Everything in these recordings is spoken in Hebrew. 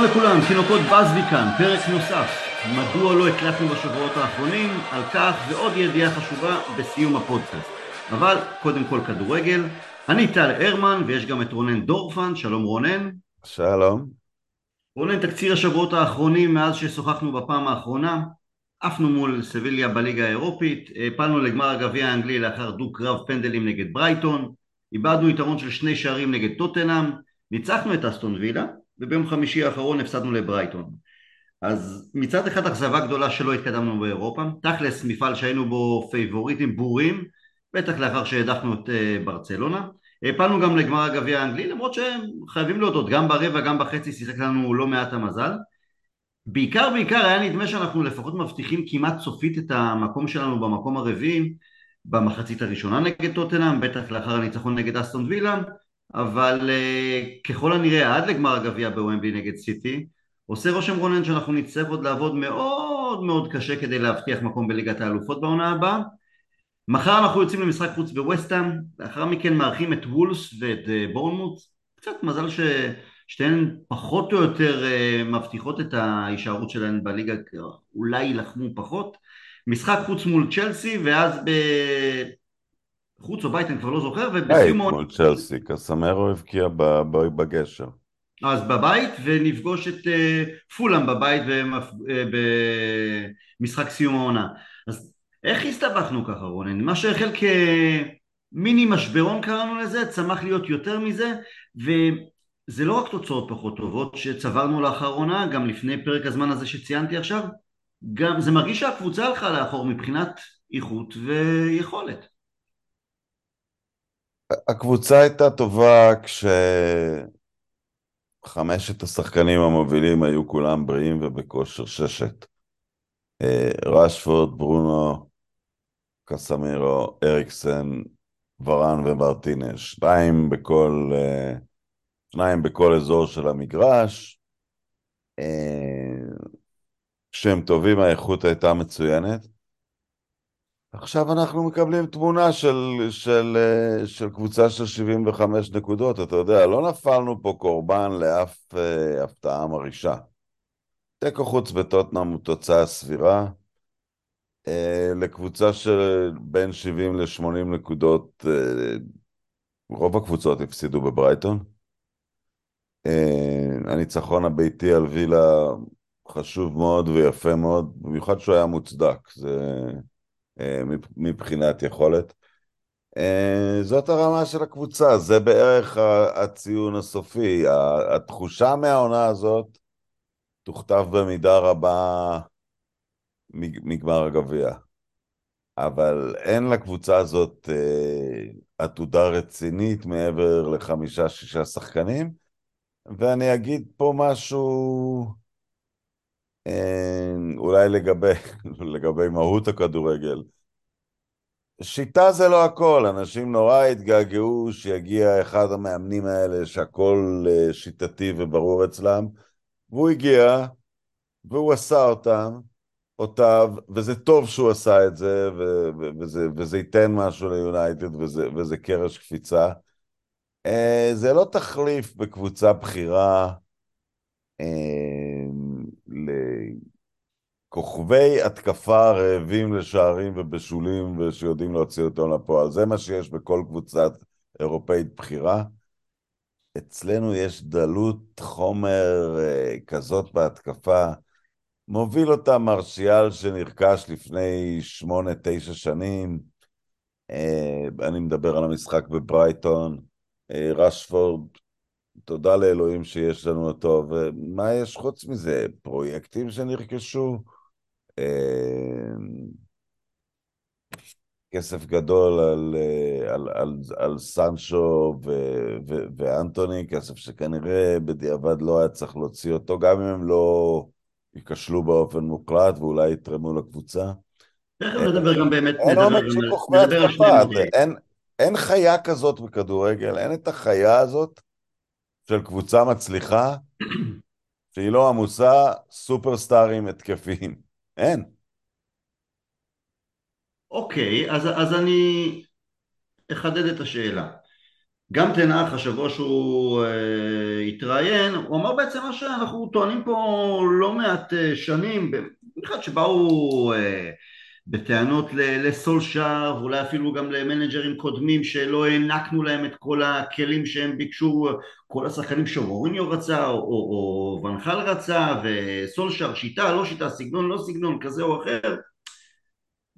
שלום לכולם, תינוקות בזבי כאן, פרק נוסף. מדוע לא הקלטנו בשבועות האחרונים? על כך ועוד ידיעה חשובה בסיום הפודקאסט. אבל קודם כל כדורגל. אני טל הרמן ויש גם את רונן דורפן, שלום רונן. שלום. רונן, תקציר השבועות האחרונים מאז ששוחחנו בפעם האחרונה. עפנו מול סביליה בליגה האירופית, הפלנו לגמר הגביע האנגלי לאחר דו-קרב פנדלים נגד ברייטון, איבדנו יתרון של שני שערים נגד טוטנאם, ניצחנו את אסטון וילה, וביום חמישי האחרון הפסדנו לברייטון. אז מצד אחד אכזבה גדולה שלא התקדמנו באירופה, תכלס מפעל שהיינו בו פייבוריטים ברורים, בטח לאחר שהדחנו את אה, ברצלונה. הפלנו גם לגמר הגביע האנגלי, למרות שהם חייבים להודות, גם ברבע גם בחצי שיחק לנו לא מעט המזל. בעיקר בעיקר היה נדמה שאנחנו לפחות מבטיחים כמעט סופית את המקום שלנו במקום הרביעי במחצית הראשונה נגד טוטנאם, בטח לאחר הניצחון נגד אסטון וילה, אבל uh, ככל הנראה עד לגמר הגביע בוומבלי נגד סיטי, עושה רושם רונן שאנחנו נצטרך עוד לעבוד מאוד מאוד קשה כדי להבטיח מקום בליגת האלופות בעונה הבאה. מחר אנחנו יוצאים למשחק חוץ בווסטהאם, לאחר מכן מארחים את וולס ואת uh, בורנמוט, קצת מזל ששתיהן פחות או יותר uh, מבטיחות את ההישארות שלהן בליגה, אולי יילחמו פחות. משחק חוץ מול צ'לסי ואז ב... חוץ או בית אני כבר לא זוכר ובסיום... מול צ'לסי, קסמרו הבקיע בגשר. אז בבית ונפגוש את uh, פולאם בבית במשחק סיום העונה. אז איך הסתבכנו ככה רונן? מה שהחל כמיני משברון קראנו לזה, צמח להיות יותר מזה וזה לא רק תוצאות פחות טובות שצברנו לאחרונה, גם לפני פרק הזמן הזה שציינתי עכשיו, גם זה מרגיש שהקבוצה הלכה לאחור מבחינת איכות ויכולת. הקבוצה הייתה טובה כשחמשת השחקנים המובילים היו כולם בריאים ובכושר ששת. אה, רשפורד, ברונו, קסמירו, אריקסן, ורן ומרטינש. שניים בכל, אה, שניים בכל אזור של המגרש. אה, כשהם טובים האיכות הייתה מצוינת. עכשיו אנחנו מקבלים תמונה של, של, אה, של קבוצה של 75 נקודות, אתה יודע, לא נפלנו פה קורבן לאף אה, הפתעה מרעישה. תיקו חוץ בטוטנאם הוא תוצאה סבירה. אה, לקבוצה של בין 70 ל-80 נקודות, אה, רוב הקבוצות הפסידו בברייטון. אה, הניצחון הביתי על וילה חשוב מאוד ויפה מאוד, במיוחד שהוא היה מוצדק, זה מבחינת יכולת. אה, זאת הרמה של הקבוצה, זה בערך הציון הסופי. התחושה מהעונה הזאת תוכתב במידה רבה מגמר הגביע. אבל אין לקבוצה הזאת אה, עתודה רצינית מעבר לחמישה-שישה שחקנים, ואני אגיד פה משהו אולי לגבי, לגבי מהות הכדורגל. שיטה זה לא הכל, אנשים נורא התגעגעו שיגיע אחד המאמנים האלה שהכל אה, שיטתי וברור אצלם, והוא הגיע, והוא עשה אותם, אותיו, וזה טוב שהוא עשה את זה, ו- וזה, וזה ייתן משהו ליונייטד, וזה, וזה קרש קפיצה. אה, זה לא תחליף בקבוצה בכירה. אה, לכוכבי התקפה רעבים לשערים ובשולים ושיודעים להוציא אותם לפועל. זה מה שיש בכל קבוצת אירופאית בכירה. אצלנו יש דלות חומר אה, כזאת בהתקפה. מוביל אותה מרשיאל שנרכש לפני שמונה, תשע שנים. אה, אני מדבר על המשחק בברייטון. אה, רשפורד תודה לאלוהים שיש לנו אותו, ומה יש חוץ מזה? פרויקטים שנרכשו? אה, כסף גדול על, אה, על, על, על סנצ'ו ו, ו, ואנטוני, כסף שכנראה בדיעבד לא היה צריך להוציא אותו, גם אם הם לא ייכשלו באופן מוקלט ואולי יתרמו לקבוצה. תכף נדבר גם באמת, אין עומק של כוכבי התקפה, אין חיה כזאת בכדורגל, אין את החיה הזאת של קבוצה מצליחה שהיא לא עמוסה סופרסטארים התקפיים. אין. אוקיי, אז, אז אני אחדד את השאלה. גם תנח השבוע שהוא אה, התראיין, הוא אמר בעצם מה שאנחנו טוענים פה לא מעט אה, שנים, במיוחד שבאו אה, בטענות לסולשאר ואולי אפילו גם למנג'רים קודמים שלא הענקנו להם את כל הכלים שהם ביקשו, כל השחקנים שמוריניו רצה או, או, או ונחל רצה וסולשאר שיטה לא שיטה סגנון לא סגנון כזה או אחר.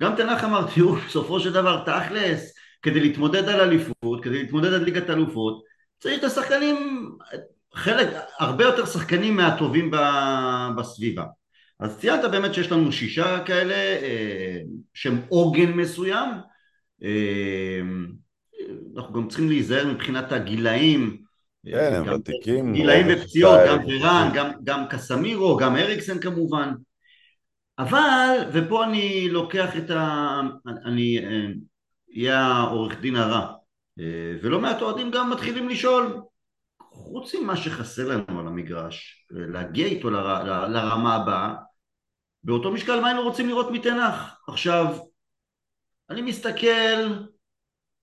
גם תנח אמר תראו בסופו של דבר תכלס כדי להתמודד על אליפות כדי להתמודד על ליגת אלופות צריך את השחקנים חלק הרבה יותר שחקנים מהטובים בסביבה אז ציינת באמת שיש לנו שישה כאלה אה, שהם עוגן מסוים. אה, אנחנו גם צריכים להיזהר מבחינת הגילאים. כן, הם ותיקים גילאים ופציעות, גם ורן, גם, גם קסמירו, גם אריקסן כמובן. אבל, ופה אני לוקח את ה... אני אהיה אה, העורך דין הרע ולא מעט אוהדים גם מתחילים לשאול חוץ ממה שחסר לנו על המגרש, להגיע איתו לר, לרמה הבאה, באותו משקל מה היינו רוצים לראות מתנח? עכשיו, אני מסתכל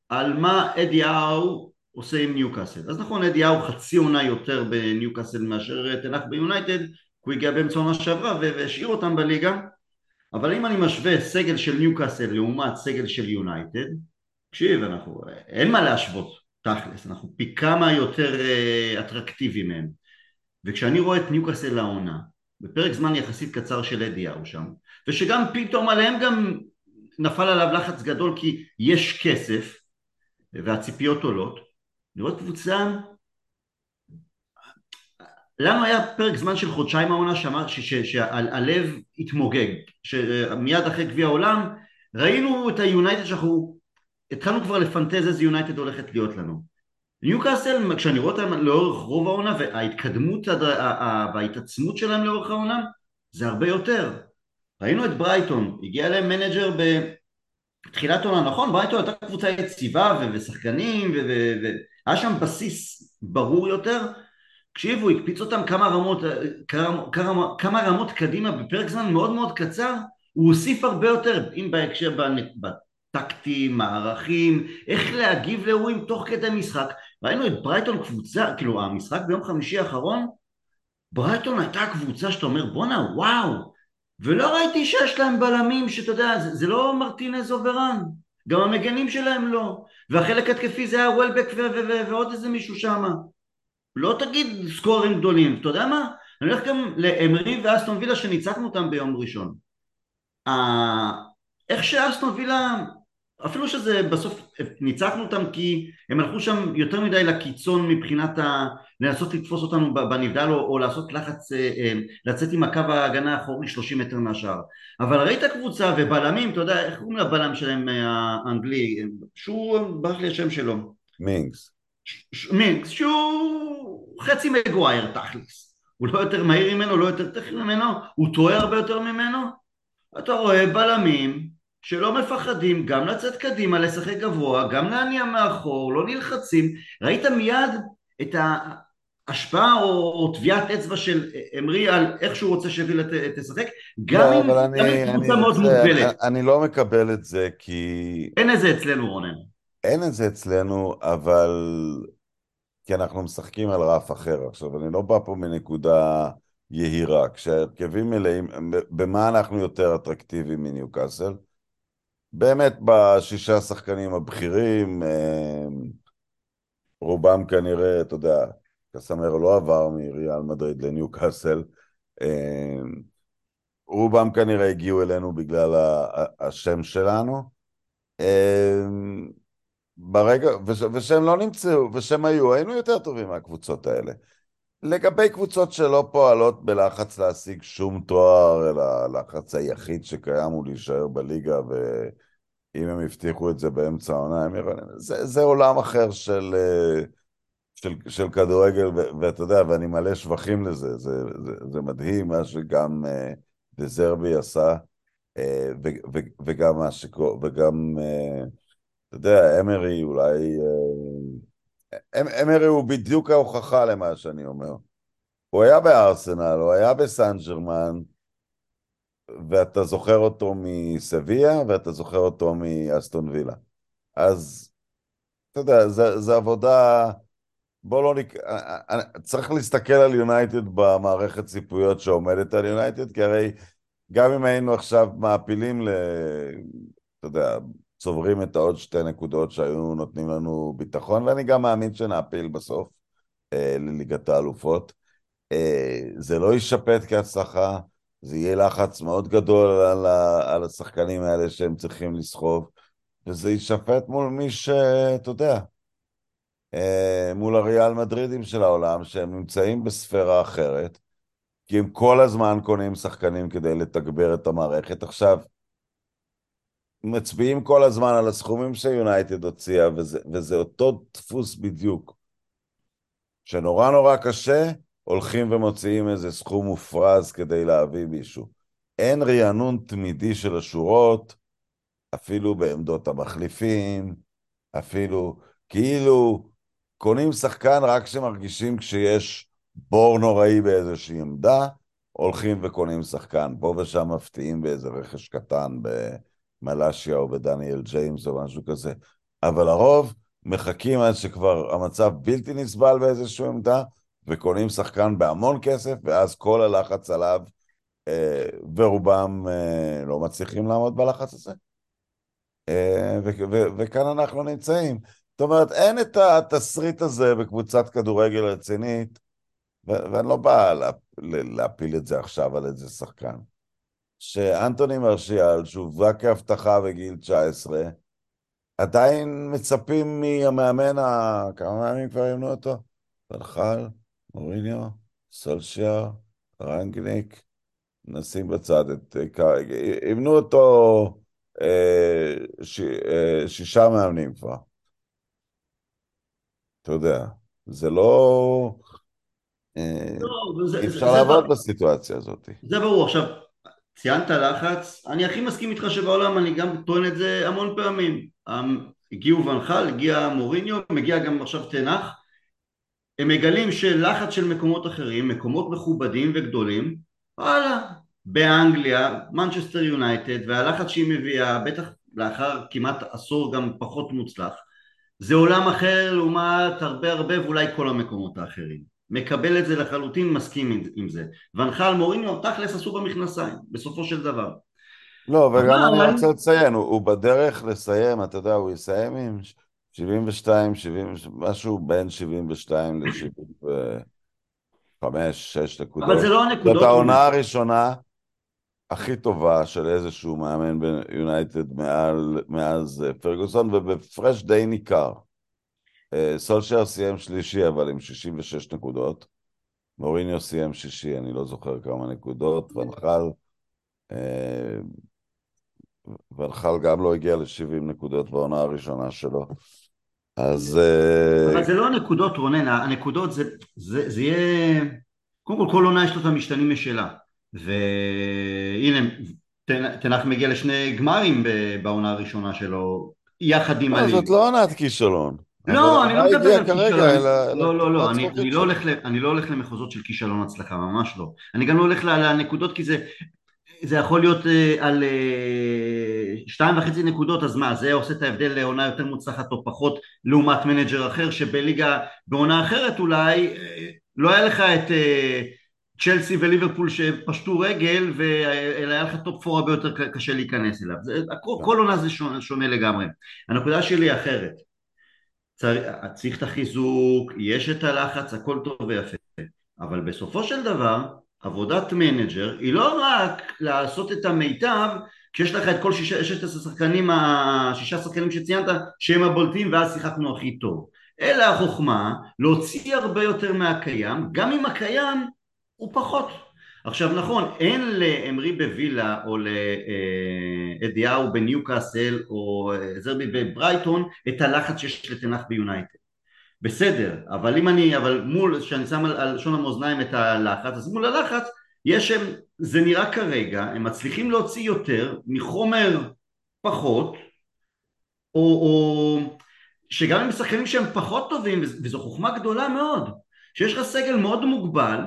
על מה אדי האו עושה עם ניוקאסל. אז נכון, אדי האו חצי עונה יותר בניוקאסל מאשר תנח ביונייטד, הוא הגיע באמצע עונה שעברה והשאיר אותם בליגה, אבל אם אני משווה סגל של ניוקאסל לעומת סגל של יונייטד, תקשיב, אנחנו, אין מה להשוות, תכלס, אנחנו פי כמה יותר uh, אטרקטיביים מהם. וכשאני רואה את ניוקאסל לעונה, בפרק זמן יחסית קצר של אדיהו שם, ושגם פתאום עליהם גם נפל עליו לחץ גדול כי יש כסף והציפיות עולות, לראות קבוצה לנו היה פרק זמן של חודשיים העונה שאמר שהלב התמוגג, שמיד אחרי גביע העולם ראינו את היונייטד שאנחנו התחלנו כבר לפנטז איזה יונייטד הולכת להיות לנו ניוקאסל, כשאני רואה אותם לאורך רוב העונה וההתקדמות וההתעצמות שלהם לאורך העונה זה הרבה יותר. ראינו את ברייטון, הגיע להם מנג'ר בתחילת העונה, נכון? ברייטון הייתה קבוצה יציבה ושחקנים והיה שם בסיס ברור יותר. תקשיבו, הקפיץ אותם כמה רמות, כמה, כמה, רמות קדימה בפרק זמן מאוד מאוד קצר, הוא הוסיף הרבה יותר, אם בהקשר טקטי, מערכים, איך להגיב לאירועים תוך כדי משחק. ראינו את ברייטון קבוצה, כאילו המשחק ביום חמישי האחרון, ברייטון הייתה קבוצה שאתה אומר בואנה וואו, ולא ראיתי שיש להם בלמים שאתה יודע, זה, זה לא מרטינז או ורן, גם המגנים שלהם לא, והחלק התקפי זה היה וולבק ועוד איזה מישהו שם. לא תגיד סקורים גדולים, אתה יודע מה? אני הולך גם לאמרי ואסטון וילה שניצחנו אותם ביום ראשון. איך שאסטון וילה אפילו שזה בסוף ניצחנו אותם כי הם הלכו שם יותר מדי לקיצון מבחינת ה... לנסות לתפוס אותנו בנבדל או, או לעשות לחץ, אה, אה, לצאת עם הקו ההגנה האחורי 30 מטר מהשאר אבל ראית קבוצה ובלמים, אתה יודע, איך קוראים לבלם שלהם אה, האנגלי? שהוא, ברח לי השם שלו. מינקס. מינקס, שהוא חצי מגווייר תכלס. הוא לא יותר מהיר ממנו, לא יותר טכני ממנו, הוא טועה הרבה יותר ממנו. אתה רואה בלמים שלא מפחדים גם לצאת קדימה, לשחק גבוה, גם להניע מאחור, לא נלחצים. ראית מיד את ההשפעה או, או טביעת אצבע של אמרי על איך שהוא רוצה שווילה תשחק, גם לא, אם היא קבוצה מאוד מוגבלת. אני לא מקבל את זה כי... אין את זה אצלנו רונן. אין את זה אצלנו, אבל... כי אנחנו משחקים על רף אחר. עכשיו, אני לא בא פה מנקודה יהירה. כשהרכבים מלאים, במה אנחנו יותר אטרקטיביים מניוקאסל? באמת בשישה השחקנים הבכירים, אה, רובם כנראה, אתה יודע, קסמרו לא עבר מריאל מדריד לניו קאסל, אה, רובם כנראה הגיעו אלינו בגלל השם שלנו. אה, ברגע, ושהם לא נמצאו, ושהם היו, היינו יותר טובים מהקבוצות האלה. לגבי קבוצות שלא פועלות בלחץ להשיג שום תואר, אלא הלחץ היחיד שקיים הוא להישאר בליגה, ואם הם הבטיחו את זה באמצע העונה, הם יראו... זה, זה עולם אחר של, אה, של, של כדורגל, ואתה יודע, ואני מלא שבחים לזה, זה, זה, זה מדהים מה שגם uh, דזרבי עשה, uh, ו, ו, וגם מה שקורה, וגם, אתה יודע, אמרי אולי... אמרי הוא בדיוק ההוכחה למה שאני אומר. הוא היה בארסנל, הוא היה בסן ג'רמן, ואתה זוכר אותו מסביה, ואתה זוכר אותו מאסטון וילה. אז אתה יודע, זה עבודה... בוא לא נק... אה, אה, צריך להסתכל על יונייטד במערכת ציפויות שעומדת על יונייטד, כי הרי גם אם היינו עכשיו מעפילים ל... אתה יודע, צוברים את העוד שתי נקודות שהיו נותנים לנו ביטחון, ואני גם מאמין שנעפיל בסוף אה, לליגת האלופות. אה, זה לא יישפט כהצלחה, זה יהיה לחץ מאוד גדול על, ה... על השחקנים האלה שהם צריכים לסחוב, וזה יישפט מול מי שאתה יודע, אה, מול הריאל מדרידים של העולם, שהם נמצאים בספירה אחרת, כי הם כל הזמן קונים שחקנים כדי לתגבר את המערכת. עכשיו, מצביעים כל הזמן על הסכומים שיונייטד הוציאה, וזה, וזה אותו דפוס בדיוק. שנורא נורא קשה, הולכים ומוציאים איזה סכום מופרז כדי להביא מישהו. אין רענון תמידי של השורות, אפילו בעמדות המחליפים, אפילו כאילו קונים שחקן רק כשמרגישים כשיש בור נוראי באיזושהי עמדה, הולכים וקונים שחקן. פה ושם מפתיעים באיזה רכש קטן במלאשיה או בדניאל ג'יימס או משהו כזה. אבל הרוב מחכים עד שכבר המצב בלתי נסבל באיזושהי עמדה, וקונים שחקן בהמון כסף, ואז כל הלחץ עליו, אה, ורובם אה, לא מצליחים לעמוד בלחץ הזה. אה, וכאן אנחנו נמצאים. זאת אומרת, אין את התסריט הזה בקבוצת כדורגל רצינית, ואני לא בא לה, להפיל את זה עכשיו על איזה שחקן. שאנטוני מרשיאל, שהובא כהבטחה בגיל 19, עדיין מצפים מהמאמן, ה... כמה מאמנים כבר ימנו אותו? בנחל, מוריניו, סולשייר, רנגניק, נשים בצד את... ימנו אותו אה, ש... אה, שישה מאמנים כבר. אתה יודע, זה לא... אה, לא, זה, אי אפשר זה, לעבוד זה בסיטואציה הזאת. זה ברור. עכשיו, ציינת לחץ, אני הכי מסכים איתך שבעולם, אני גם טוען את זה המון פעמים. הגיעו ונחל, הגיע מוריניו, מגיע גם עכשיו תנח. הם מגלים שלחץ של מקומות אחרים, מקומות מכובדים וגדולים, וואלה, באנגליה, מנצ'סטר יונייטד, והלחץ שהיא מביאה, בטח לאחר כמעט עשור גם פחות מוצלח, זה עולם אחר לעומת הרבה הרבה ואולי כל המקומות האחרים. מקבל את זה לחלוטין, מסכים עם זה. ונחל מוריניו, תכלס עשו במכנסיים, בסופו של דבר. לא, וגם אבל... אני רוצה לציין, הוא, הוא בדרך לסיים, אתה יודע, הוא יסיים עם 72, 70, משהו בין 72 ל-75, 6 נקודות. אבל זה לא הנקודות. זאת העונה הראשונה הכי טובה של איזשהו מאמן ביונייטד מאז אה, פרגוסון, ובפרש די ניכר. אה, סולשייר סיים שלישי, אבל עם 66 נקודות. מוריניו סיים שישי, אני לא זוכר כמה נקודות. ונחל, אה, ונחל גם לא הגיע ל-70 נקודות בעונה הראשונה שלו. אז... אבל זה לא הנקודות, רונן, הנקודות זה, זה, זה יהיה... קודם כל, כל עונה יש לו את המשתנים משלה. והנה תנח מגיע לשני גמרים בעונה הראשונה שלו יחד עם... מה, זאת לא עונת כישלון. לא, אני לא מדבר על כישלון. לא, לא, לא, אני לא, לא הולך למחוזות של כישלון הצלחה, ממש לא. אני גם לא הולך לנקודות כי זה... זה יכול להיות uh, על uh, שתיים וחצי נקודות, אז מה, זה עושה את ההבדל לעונה יותר מוצלחת או פחות לעומת מנג'ר אחר, שבליגה, בעונה אחרת אולי, uh, לא היה לך את... צ'לסי וליברפול שפשטו רגל והיה לך top four הרבה יותר קשה להיכנס אליו. זה, כל, כל עונה זה שונה, שונה לגמרי. הנקודה שלי אחרת. צריך, צריך את החיזוק, יש את הלחץ, הכל טוב ויפה. אבל בסופו של דבר, עבודת מנג'ר היא לא רק לעשות את המיטב כשיש לך את כל שישה, ששת השחקנים, השישה שחקנים שציינת שהם הבולטים ואז שיחקנו הכי טוב. אלא החוכמה להוציא הרבה יותר מהקיים, גם אם הקיים הוא פחות. עכשיו נכון, אין לאמרי בווילה או לאדיהו בניוקאסל או זרבי בברייטון את הלחץ שיש לתנח ביונייטד. בסדר, אבל אם אני, אבל מול, כשאני שם על, על לשון המאזניים את הלחץ, אז מול הלחץ יש הם, זה נראה כרגע, הם מצליחים להוציא יותר מחומר פחות, או, או שגם עם שחקנים שהם פחות טובים, וזו חוכמה גדולה מאוד, שיש לך סגל מאוד מוגבל,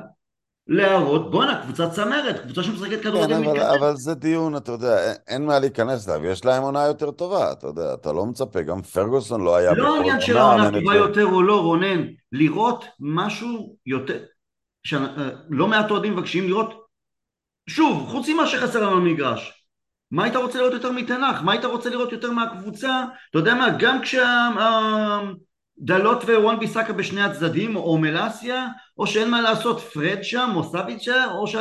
להראות, בואנה, קבוצת צמרת, קבוצה שמשחקת כן, כדורגל מתקדם. אבל זה דיון, אתה יודע, אין, מה להיכנס אליו, יש להם עונה יותר טובה, אתה יודע, אתה לא מצפה, גם פרגוסון לא היה לא עניין של עונה העונה. טובה יותר או לא, רונן, לראות משהו יותר, שלא מעט אוהדים מבקשים לראות, שוב, חוץ ממה שחסר לנו במגרש, מה היית רוצה לראות יותר מתנ"ך? מה היית רוצה לראות יותר מהקבוצה? אתה יודע מה, גם כשדלות ווואן ביסאקה בשני הצדדים, או מלאסיה, או שאין מה לעשות, פרד שם, או סאביצר, או ש...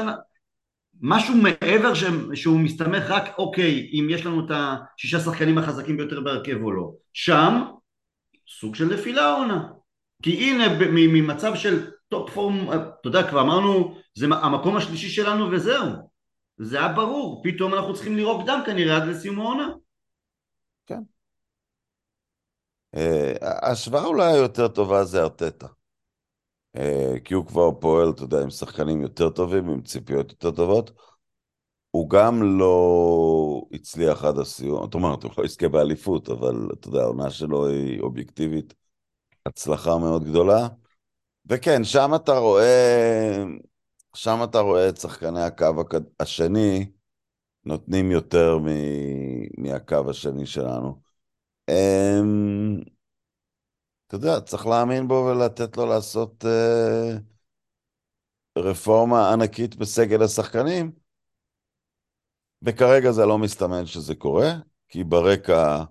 משהו מעבר ש... שהוא מסתמך רק, אוקיי, אם יש לנו את השישה שחקנים החזקים ביותר בהרכב או לא. שם, סוג של נפילה עונה. כי הנה, ממצב של top four, אתה יודע, כבר אמרנו, זה המקום השלישי שלנו וזהו. זה היה ברור, פתאום אנחנו צריכים לירוק דם כנראה עד לסיום העונה. כן. ההשוואה אולי היותר טובה זה ארטטה. כי הוא כבר פועל, אתה יודע, עם שחקנים יותר טובים, עם ציפיות יותר טובות. הוא גם לא הצליח עד הסיום, זאת אומרת, הוא לא יזכה באליפות, אבל אתה יודע, העונה שלו היא אובייקטיבית, הצלחה מאוד גדולה. וכן, שם אתה רואה, שם אתה רואה את שחקני הקו השני נותנים יותר. מהקו השני שלנו. הם... אתה יודע, צריך להאמין בו ולתת לו לעשות אה, רפורמה ענקית בסגל השחקנים. וכרגע זה לא מסתמן שזה קורה, כי ברקע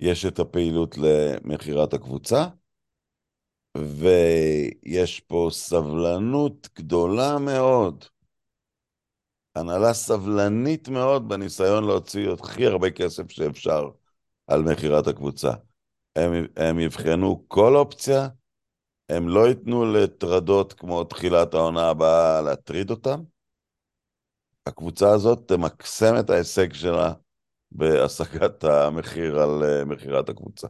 יש את הפעילות למכירת הקבוצה, ויש פה סבלנות גדולה מאוד, הנהלה סבלנית מאוד בניסיון להוציא הכי הרבה כסף שאפשר על מכירת הקבוצה. הם, הם יבחנו כל אופציה, הם לא ייתנו לטרדות כמו תחילת העונה הבאה להטריד אותם. הקבוצה הזאת תמקסם את ההישג שלה בהשגת המחיר על uh, מכירת הקבוצה.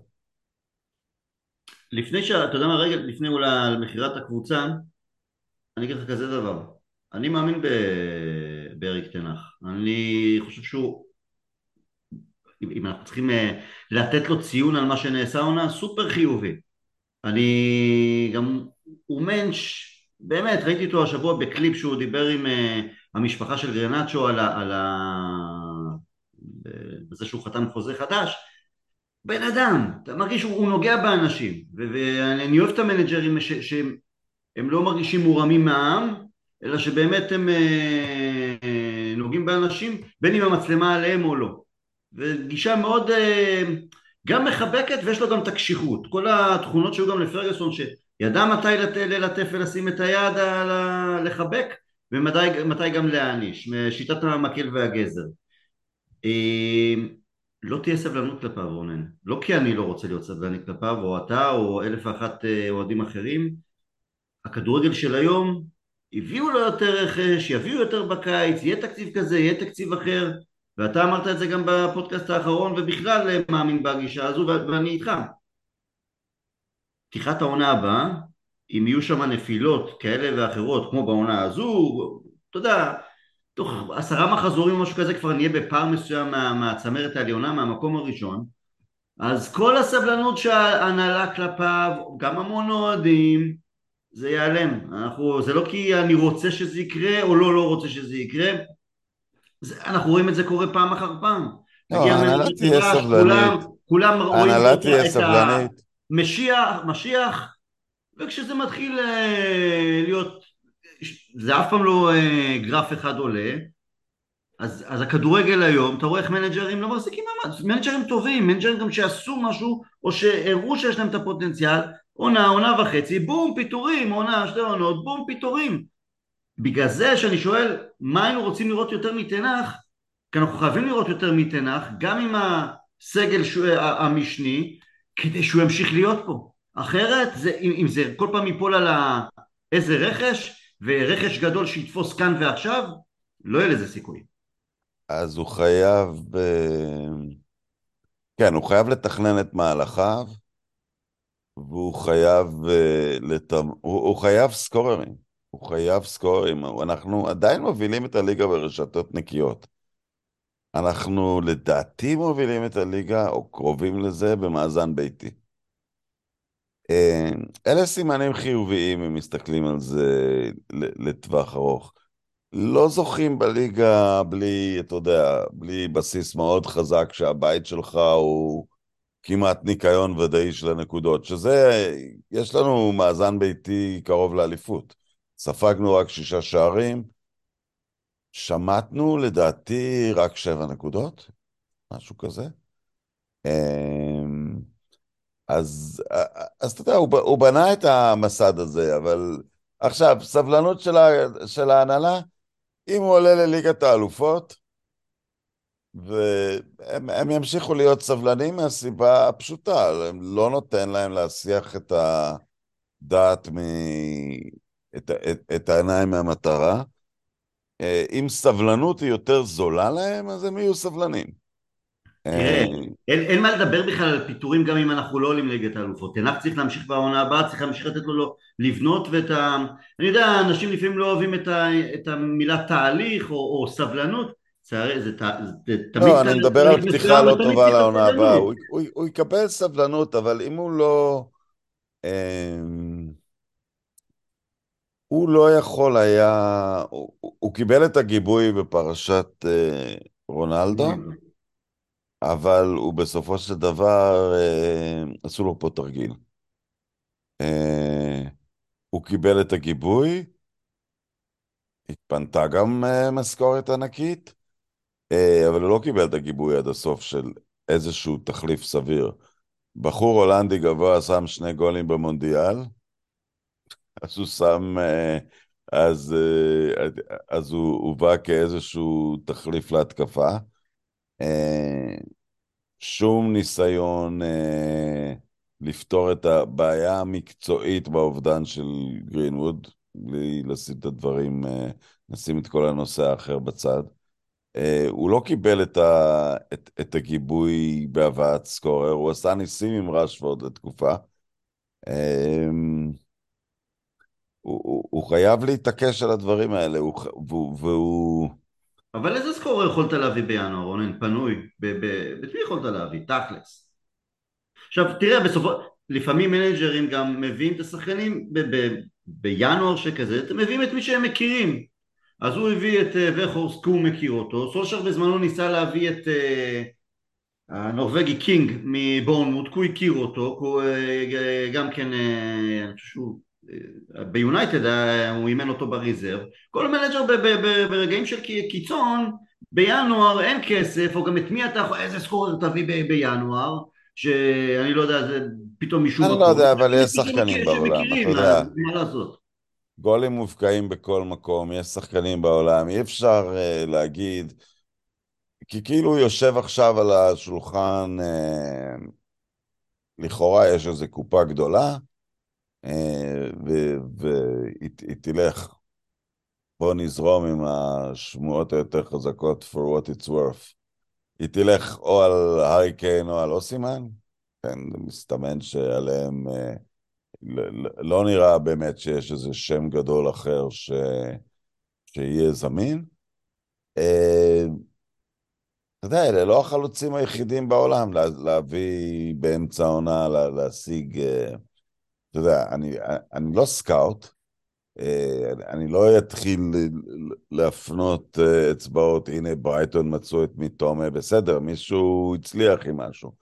לפני ש... אתה יודע מה, רגע לפני אולי על מכירת הקבוצה, אני אגיד לך כזה דבר. אני מאמין. באריק תנח. אני חושב שהוא... אם אנחנו צריכים uh, לתת לו ציון על מה שנעשה עונה, סופר חיובי. אני גם... הוא מענץ', באמת, ראיתי אותו השבוע בקליפ שהוא דיבר עם... Uh, המשפחה של גרנצ'ו על ה... על ה... בזה שהוא חתם חוזה חדש, בן אדם, אתה מרגיש שהוא נוגע באנשים, ואני אוהב את המנג'רים ש... שהם לא מרגישים מורמים מהעם, אלא שבאמת הם אה, נוגעים באנשים, בין אם המצלמה עליהם או לא. וגישה מאוד אה, גם מחבקת ויש לו גם את הקשיחות. כל התכונות שהיו גם לפרגוסון שידע מתי ללטף ולשים את היד. לחבק ומתי גם להעניש, משיטת המקל והגזר. אה, לא תהיה סבלנות כלפיו רונן, לא כי אני לא רוצה להיות סבלני כלפיו או אתה או אלף ואחת אה, אוהדים אחרים, הכדורגל של היום הביאו לו יותר רכש, יביאו יותר בקיץ, יהיה תקציב כזה, יהיה תקציב אחר ואתה אמרת את זה גם בפודקאסט האחרון ובכלל אה, מאמין בגישה הזו ואני איתך פתיחת העונה הבאה אם יהיו שם נפילות כאלה ואחרות כמו בעונה הזו, אתה יודע, תוך עשרה מחזורים או משהו כזה כבר נהיה בפער מסוים מה, מהצמרת העליונה, מהמקום הראשון, אז כל הסבלנות שההנהלה כלפיו, גם המון אוהדים, זה ייעלם. אנחנו, זה לא כי אני רוצה שזה יקרה או לא לא רוצה שזה יקרה, אנחנו רואים את זה קורה פעם אחר פעם. לא, ההנהלה תהיה סבלנית. כולם רואים את המשיח, משיח, וכשזה מתחיל אה, להיות, זה אף פעם לא אה, גרף אחד עולה, אז, אז הכדורגל היום, אתה רואה איך מנג'רים לא מחזיקים מעמד, מנג'רים טובים, מנג'רים גם שעשו משהו, או שהראו שיש להם את הפוטנציאל, עונה, עונה וחצי, בום, פיטורים, עונה, שתי עונות, בום, פיטורים. בגלל זה שאני שואל, מה היינו רוצים לראות יותר מתנח, כי אנחנו חייבים לראות יותר מתנח, גם עם הסגל המשני, כדי שהוא ימשיך להיות פה. אחרת, זה, אם, אם זה כל פעם ייפול על. איזה רכש, ורכש גדול שיתפוס כאן ועכשיו, לא יהיה לזה סיכוי. אז הוא חייב... כן, הוא חייב לתכנן את מהלכיו, והוא חייב, לתמ... הוא, הוא חייב סקוררים. הוא חייב סקוררים. אנחנו עדיין מובילים את הליגה ברשתות נקיות. אנחנו לדעתי מובילים את הליגה, או קרובים לזה, במאזן ביתי. אה, אלה סימנים חיוביים אם מסתכלים על זה לטווח ארוך. לא זוכים בליגה בלי, אתה יודע, בלי בסיס מאוד חזק שהבית שלך הוא כמעט ניקיון ודאי של הנקודות, שזה, יש לנו מאזן ביתי קרוב לאליפות. ספגנו רק שישה שערים, שמטנו לדעתי רק שבע נקודות, משהו כזה. אמ, אז, אז אתה יודע, הוא, הוא בנה את המסד הזה, אבל עכשיו, סבלנות של, ה, של ההנהלה, אם הוא עולה לליגת האלופות, והם ימשיכו להיות סבלנים מהסיבה הפשוטה, הם לא נותן להם להסיח את הדעת. את, את, את העיניים מהמטרה. אה, אם סבלנות היא יותר זולה להם, אז הם יהיו סבלנים. תראה, אה, אין, אין מה לדבר בכלל על פיטורים גם אם אנחנו לא עולים ליגת האלופות. תנח צריך להמשיך בעונה הבאה, צריך להמשיך לתת לו לא, לבנות ואת ה... אני יודע, אנשים לפעמים לא אוהבים את, ה, את המילה תהליך או, או סבלנות, זה, זה, זה תמיד... לא, אני מדבר על פתיחה לא טובה לעונה הבאה. הוא, הוא, הוא יקבל סבלנות, אבל אם הוא לא... אמ, הוא לא יכול היה... הוא, הוא קיבל את הגיבוי בפרשת אה, רונלדו, אבל הוא בסופו של דבר, אה, עשו לו פה תרגיל. אה, הוא קיבל את הגיבוי, התפנתה גם משכורת ענקית, אה, אבל הוא לא קיבל את הגיבוי עד הסוף של איזשהו תחליף סביר. בחור הולנדי גבוה שם שני גולים במונדיאל, אז הוא שם, אה, אז, אה, אז הוא, הוא בא כאיזשהו תחליף להתקפה. שום ניסיון לפתור את הבעיה המקצועית באובדן של גרינווד, בלי לשים את הדברים, נשים את כל הנושא האחר בצד. הוא לא קיבל את, ה, את, את הגיבוי בהבאת סקורר, הוא עשה ניסים עם רשפורד לתקופה. Uh, הוא, הוא, הוא חייב להתעקש על הדברים האלה, הוא, והוא... והוא... אבל איזה scorer יכולת להביא בינואר, רונן? פנוי. את מי יכולת להביא? תכלס. עכשיו, תראה, בסופו... לפעמים מנג'רים גם מביאים את השחקנים ב- ב- בינואר שכזה, אתם מביאים את מי שהם מכירים. אז הוא הביא את אה, ווכהורסט כי הוא מכיר אותו, סולשר בזמנו ניסה להביא את uh, הנורבגי קינג מבורנמוט, כי הוא הכיר אותו, כי הוא uh, גם כן, uh, אני חושב שהוא ביונייטד הוא אימן אותו ב reserve, כל מנג'ר ברגעים של קיצון, בינואר אין כסף, או גם את מי אתה איזה scorer תביא בינואר, שאני לא יודע, זה פתאום מישהו... אני לא יודע, אבל יש שחקנים בעולם, אתה יודע. מה לעשות? גולים מובקעים בכל מקום, יש שחקנים בעולם, אי אפשר uh, להגיד, כי כאילו יושב עכשיו על השולחן, uh, לכאורה יש איזו קופה גדולה, והיא תלך, בוא נזרום עם השמועות היותר חזקות for what it's worth. היא תלך או על הארי קיין או על אוסימן, כן, מסתמן שעליהם... Uh, לא נראה באמת שיש איזה שם גדול אחר ש... שיהיה זמין. אה, אתה יודע, אלה לא החלוצים היחידים בעולם לה, להביא באמצע העונה, לה, להשיג... אה, אתה יודע, אני, אני לא סקאוט, אה, אני לא אתחיל להפנות אצבעות, הנה ברייטון מצאו את מיטומה, בסדר, מישהו הצליח עם משהו.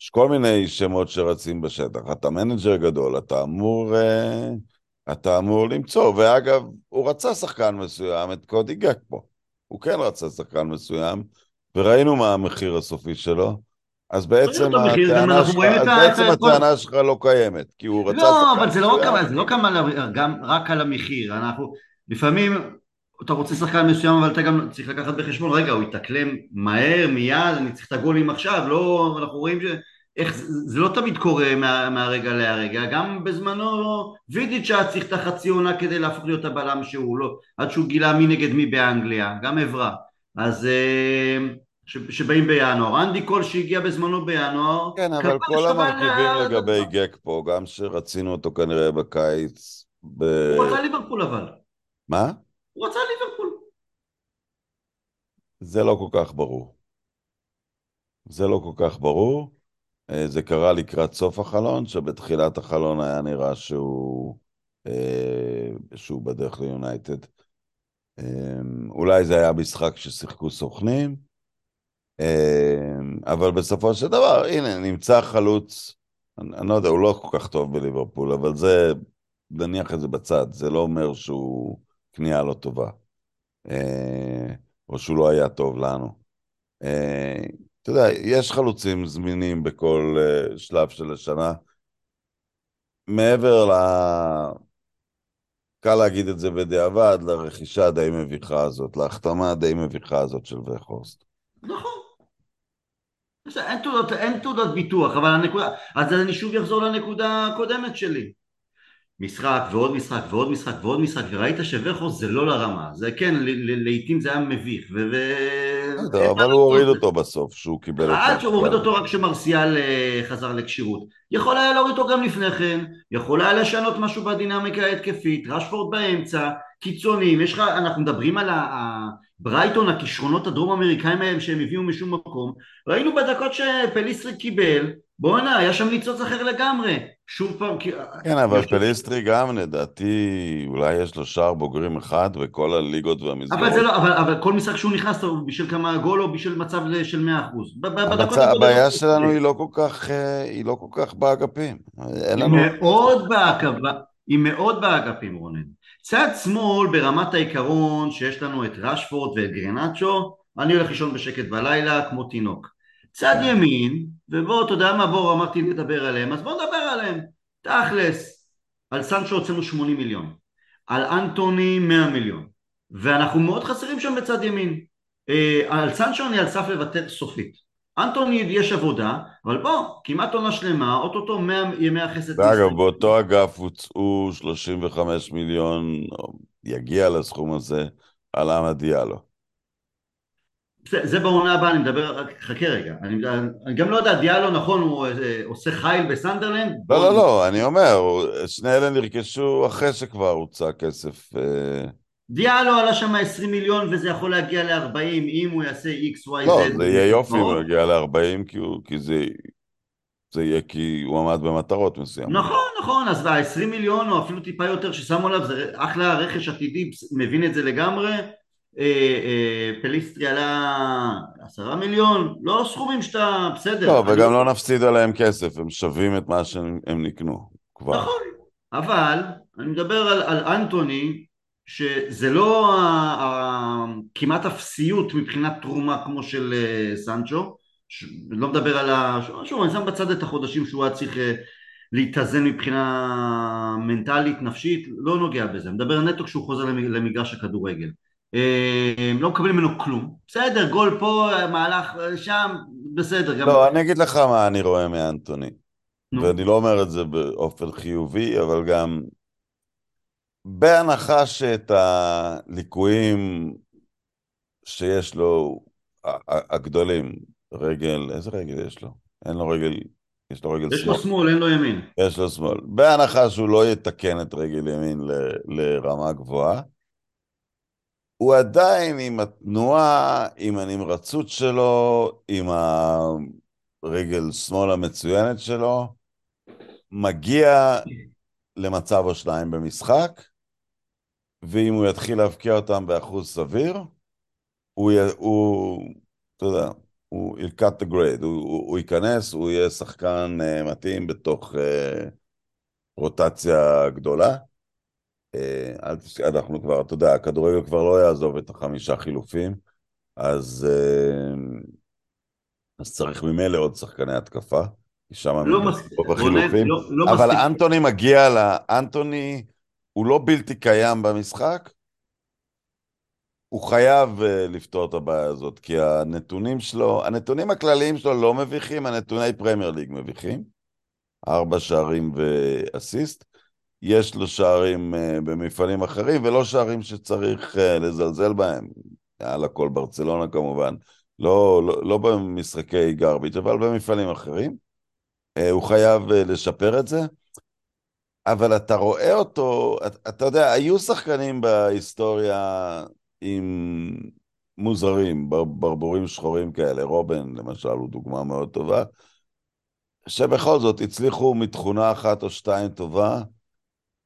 יש כל מיני שמות שרצים בשטח. אתה מנג'ר גדול, אתה אמור, uh, אתה אמור למצוא. ואגב, הוא רצה שחקן מסוים, את קודי גאקפו. הוא כן רצה שחקן מסוים, וראינו מה המחיר הסופי שלו. אז בעצם הטענה שלך, אז בעצם הטענה שלך לא קיימת, כי הוא רצה לא. לא, אבל זה לא, כמה, זה לא כמה, גם רק על המחיר. אנחנו, לפעמים אתה רוצה שחקן מסוים אבל אתה גם צריך לקחת בחשבון רגע הוא יתאקלם מהר מיד אני צריך את הגולים עכשיו לא אנחנו רואים ש... איך, זה לא תמיד קורה מה, מהרגע להרגע, גם בזמנו וידיץ' היה צריך את החצי עונה כדי להפוך להיות הבלם שהוא לא, עד שהוא גילה מי נגד מי באנגליה, גם עברה, אז אה, ש, שבאים בינואר, אנדי קול שהגיע בזמנו בינואר, כן אבל כל המרכיבים לגבי גק פה, גם שרצינו אותו כנראה בקיץ, ב... הוא רצה ליברפול אבל, מה? הוא רצה ליברפול, זה לא כל כך ברור, זה לא כל כך ברור. אה, זה קרה לקראת סוף החלון, שבתחילת החלון היה נראה שהוא, אה, שהוא בדרך ליונייטד. אולי זה היה משחק ששיחקו סוכנים, אבל בסופו של דבר, הנה, נמצא חלוץ, אני, אני לא יודע, הוא לא כל כך טוב בליברפול, אבל זה, נניח את זה בצד, זה לא אומר שהוא קנייה לא טובה. או שהוא לא היה טוב לנו. אתה יודע, יש חלוצים זמינים בכל שלב של השנה. מעבר ל... קל להגיד את זה בדיעבד, לרכישה הדי מביכה הזאת, להחתמה הדי מביכה הזאת של וכורסט. נכון. אין תעודות, אין תעודות ביטוח, אבל הנקודה... אז אני שוב אחזור לנקודה הקודמת שלי. משחק ועוד משחק ועוד משחק ועוד משחק וראית שווכוס זה לא לרמה. זה כן לעיתים זה היה מביך ו... אבל הוא הוריד אותו בסוף שהוא קיבל אותו עד שהוא הוריד אותו רק כשמרסיאל אה, חזר לכשירות. יכול היה להוריד אותו גם לפני כן יכול היה לשנות משהו בדינמיקה ההתקפית רשפורד באמצע קיצונים יש לך אנחנו מדברים על ברייטון הכישרונות הדרום אמריקאים האלה שהם הביאו משום מקום ראינו בדקות שפליסטרי קיבל בואנה היה שם ניצוץ אחר לגמרי שוב פעם, כן, אבל פליסטרי גם, לדעתי, אולי יש לו שער בוגרים אחד בכל הליגות והמסגרות. אבל, לא, אבל, אבל כל משחק שהוא נכנס, בשביל כמה גול או בשביל מצב של 100%. הבעיה שלנו היא לא כל כך, אה, היא לא כל כך באגפים. היא מאוד באגפים, היא מאוד באגפים, רונן. צד שמאל, ברמת העיקרון, שיש לנו את רשפורד ואת גרנצ'ו, אני הולך לישון בשקט בלילה כמו תינוק. צד כן. ימין, ובוא, אתה יודע מה, בוא, אמרתי לדבר עליהם, אז בוא נדבר עליהם. תכלס, על סנצ'ו הוצאנו 80 מיליון, על אנטוני 100 מיליון, ואנחנו מאוד חסרים שם בצד ימין. אה, על סנצ'ו אני על סף לוותר סופית. אנטוני יש עבודה, אבל בוא, כמעט עונה שלמה, אוטוטו 100 ימי החסד. אגב, באותו אגף הוצאו 35 מיליון, יגיע לסכום הזה, על אמה דיאלו. זה, זה בעונה הבאה, אני מדבר, חכה רגע, אני, אני גם לא יודע, דיאלו נכון, הוא אה, עושה חייל בסנדרלנד? לא, לא, לא, אני אומר, שני אלה נרכשו אחרי שכבר הוצא כסף. אה, דיאלו עלה שם 20 מיליון וזה יכול להגיע ל-40 אם הוא יעשה x, y, לא, z. לא, זה יהיה יופי אם הוא יגיע ל-40 כי, כי זה, זה יהיה כי הוא עמד במטרות מסוימות. נכון, נכון, אז ה-20 מיליון או אפילו טיפה יותר ששמו עליו זה אחלה רכש עתידי, מבין את זה לגמרי. אה, אה, פליסטרי עלה עשרה מיליון, לא סכומים שאתה בסדר. לא, וגם לא נפסיד עליהם כסף, הם שווים את מה שהם נקנו כבר. נכון, אבל אני מדבר על, על אנטוני, שזה לא כמעט אפסיות מבחינת תרומה כמו של uh, סנצ'ו, ש, לא מדבר על ה... שוב, אני שם בצד את החודשים שהוא היה צריך uh, להתאזן מבחינה מנטלית, נפשית, לא נוגע בזה, מדבר נטו כשהוא חוזר למגרש הכדורגל. אה, לא מקבלים ממנו כלום. בסדר, גול פה, מהלך שם, בסדר. גם... לא, אני אגיד לך מה אני רואה מאנטוני. נו. ואני לא אומר את זה באופן חיובי, אבל גם בהנחה שאת הליקויים שיש לו, הגדולים, רגל, איזה רגל יש לו? אין לו רגל, יש לו רגל יש שמאל. יש לו שמאל, אין לו ימין. יש לו שמאל. בהנחה שהוא לא יתקן את רגל ימין ל, לרמה גבוהה, הוא עדיין עם התנועה, עם הנמרצות שלו, עם הרגל שמאל המצוינת שלו, מגיע למצב או שניים במשחק, ואם הוא יתחיל להבקיע אותם באחוז סביר, הוא, הוא אתה יודע, הוא ילקט את הגרייד, הוא, הוא, הוא ייכנס, הוא יהיה שחקן uh, מתאים בתוך uh, רוטציה גדולה. אה, אנחנו כבר, אתה יודע, הכדורגל כבר לא יעזוב את החמישה חילופים, אז, אה, אז צריך ממילא עוד שחקני התקפה, כי שם לא מספיק, בחילופים, לא, לא אבל מספיק. אנטוני מגיע ל... אנטוני הוא לא בלתי קיים במשחק, הוא חייב uh, לפתור את הבעיה הזאת, כי הנתונים שלו, הנתונים הכלליים שלו לא מביכים, הנתוני פרמייר ליג מביכים, ארבע שערים ואסיסט, יש לו שערים uh, במפעלים אחרים, ולא שערים שצריך uh, לזלזל בהם. על הכל ברצלונה כמובן. לא, לא, לא במשחקי גרביץ', אבל במפעלים אחרים. Uh, הוא חייב uh, לשפר את זה. אבל אתה רואה אותו, אתה, אתה יודע, היו שחקנים בהיסטוריה עם מוזרים, בר, ברבורים שחורים כאלה, רובן למשל הוא דוגמה מאוד טובה, שבכל זאת הצליחו מתכונה אחת או שתיים טובה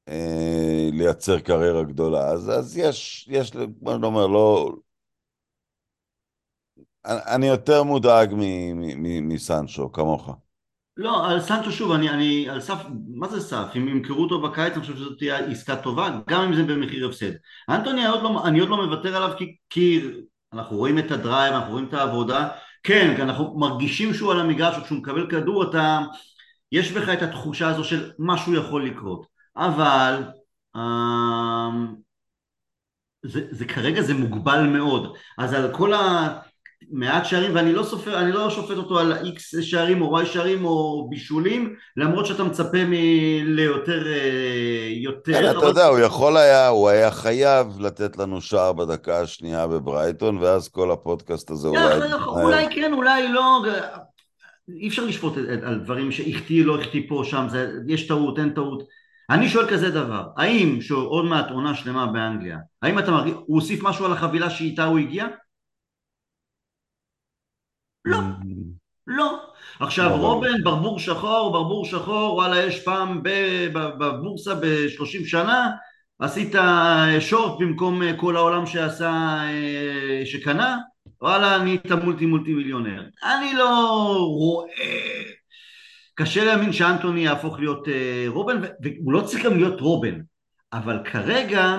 אה, לייצר קריירה גדולה. אז, אז יש, יש, כמו אני אומר, לא... אני יותר מודאג מסנצ'ו, כמוך. לא, על סנצ'ו שוב, אני, אני על סף, מה זה סף? אם ימכרו אותו בקיץ, אני חושב שזאת תהיה עסקה טובה, גם אם זה במחיר הפסד. אנטוני, עוד לא, אני עוד לא מוותר עליו כי, כי אנחנו רואים את הדרייב, אנחנו רואים את העבודה, כן, אנחנו מרגישים שהוא על המגרש, וכשהוא מקבל כדור אתה, יש בך את התחושה הזו של משהו יכול לקרות, אבל אה, זה, זה כרגע זה מוגבל מאוד, אז על כל המעט שערים, ואני לא, סופר, אני לא שופט אותו על איקס שערים או וואי שערים או בישולים, למרות שאתה מצפה ליותר... אה, יותר... כן, אתה יודע, הוא יכול היה, הוא היה חייב לתת לנו שער בדקה השנייה בברייטון, ואז כל הפודקאסט הזה אולי... אולי כן, אולי לא... אי אפשר לשפוט על דברים שהחטיא, לא החטיא פה, שם, זה, יש טעות, אין טעות. אני שואל כזה דבר, האם שעוד מעט עונה שלמה באנגליה, האם אתה מרגיש, הוא הוסיף משהו על החבילה שאיתה הוא הגיע? לא, לא. עכשיו לא, לא. רובן, ברבור שחור, ברבור שחור, וואלה יש פעם בבורסה ב-30 שנה, עשית שורט במקום כל העולם שעשה, אה, שקנה, וואלה נהיית מולטי מולטי מיליונר. אני לא רואה... קשה להאמין שאנטוני יהפוך להיות אה, רובן, והוא לא צריך גם להיות רובן, אבל כרגע,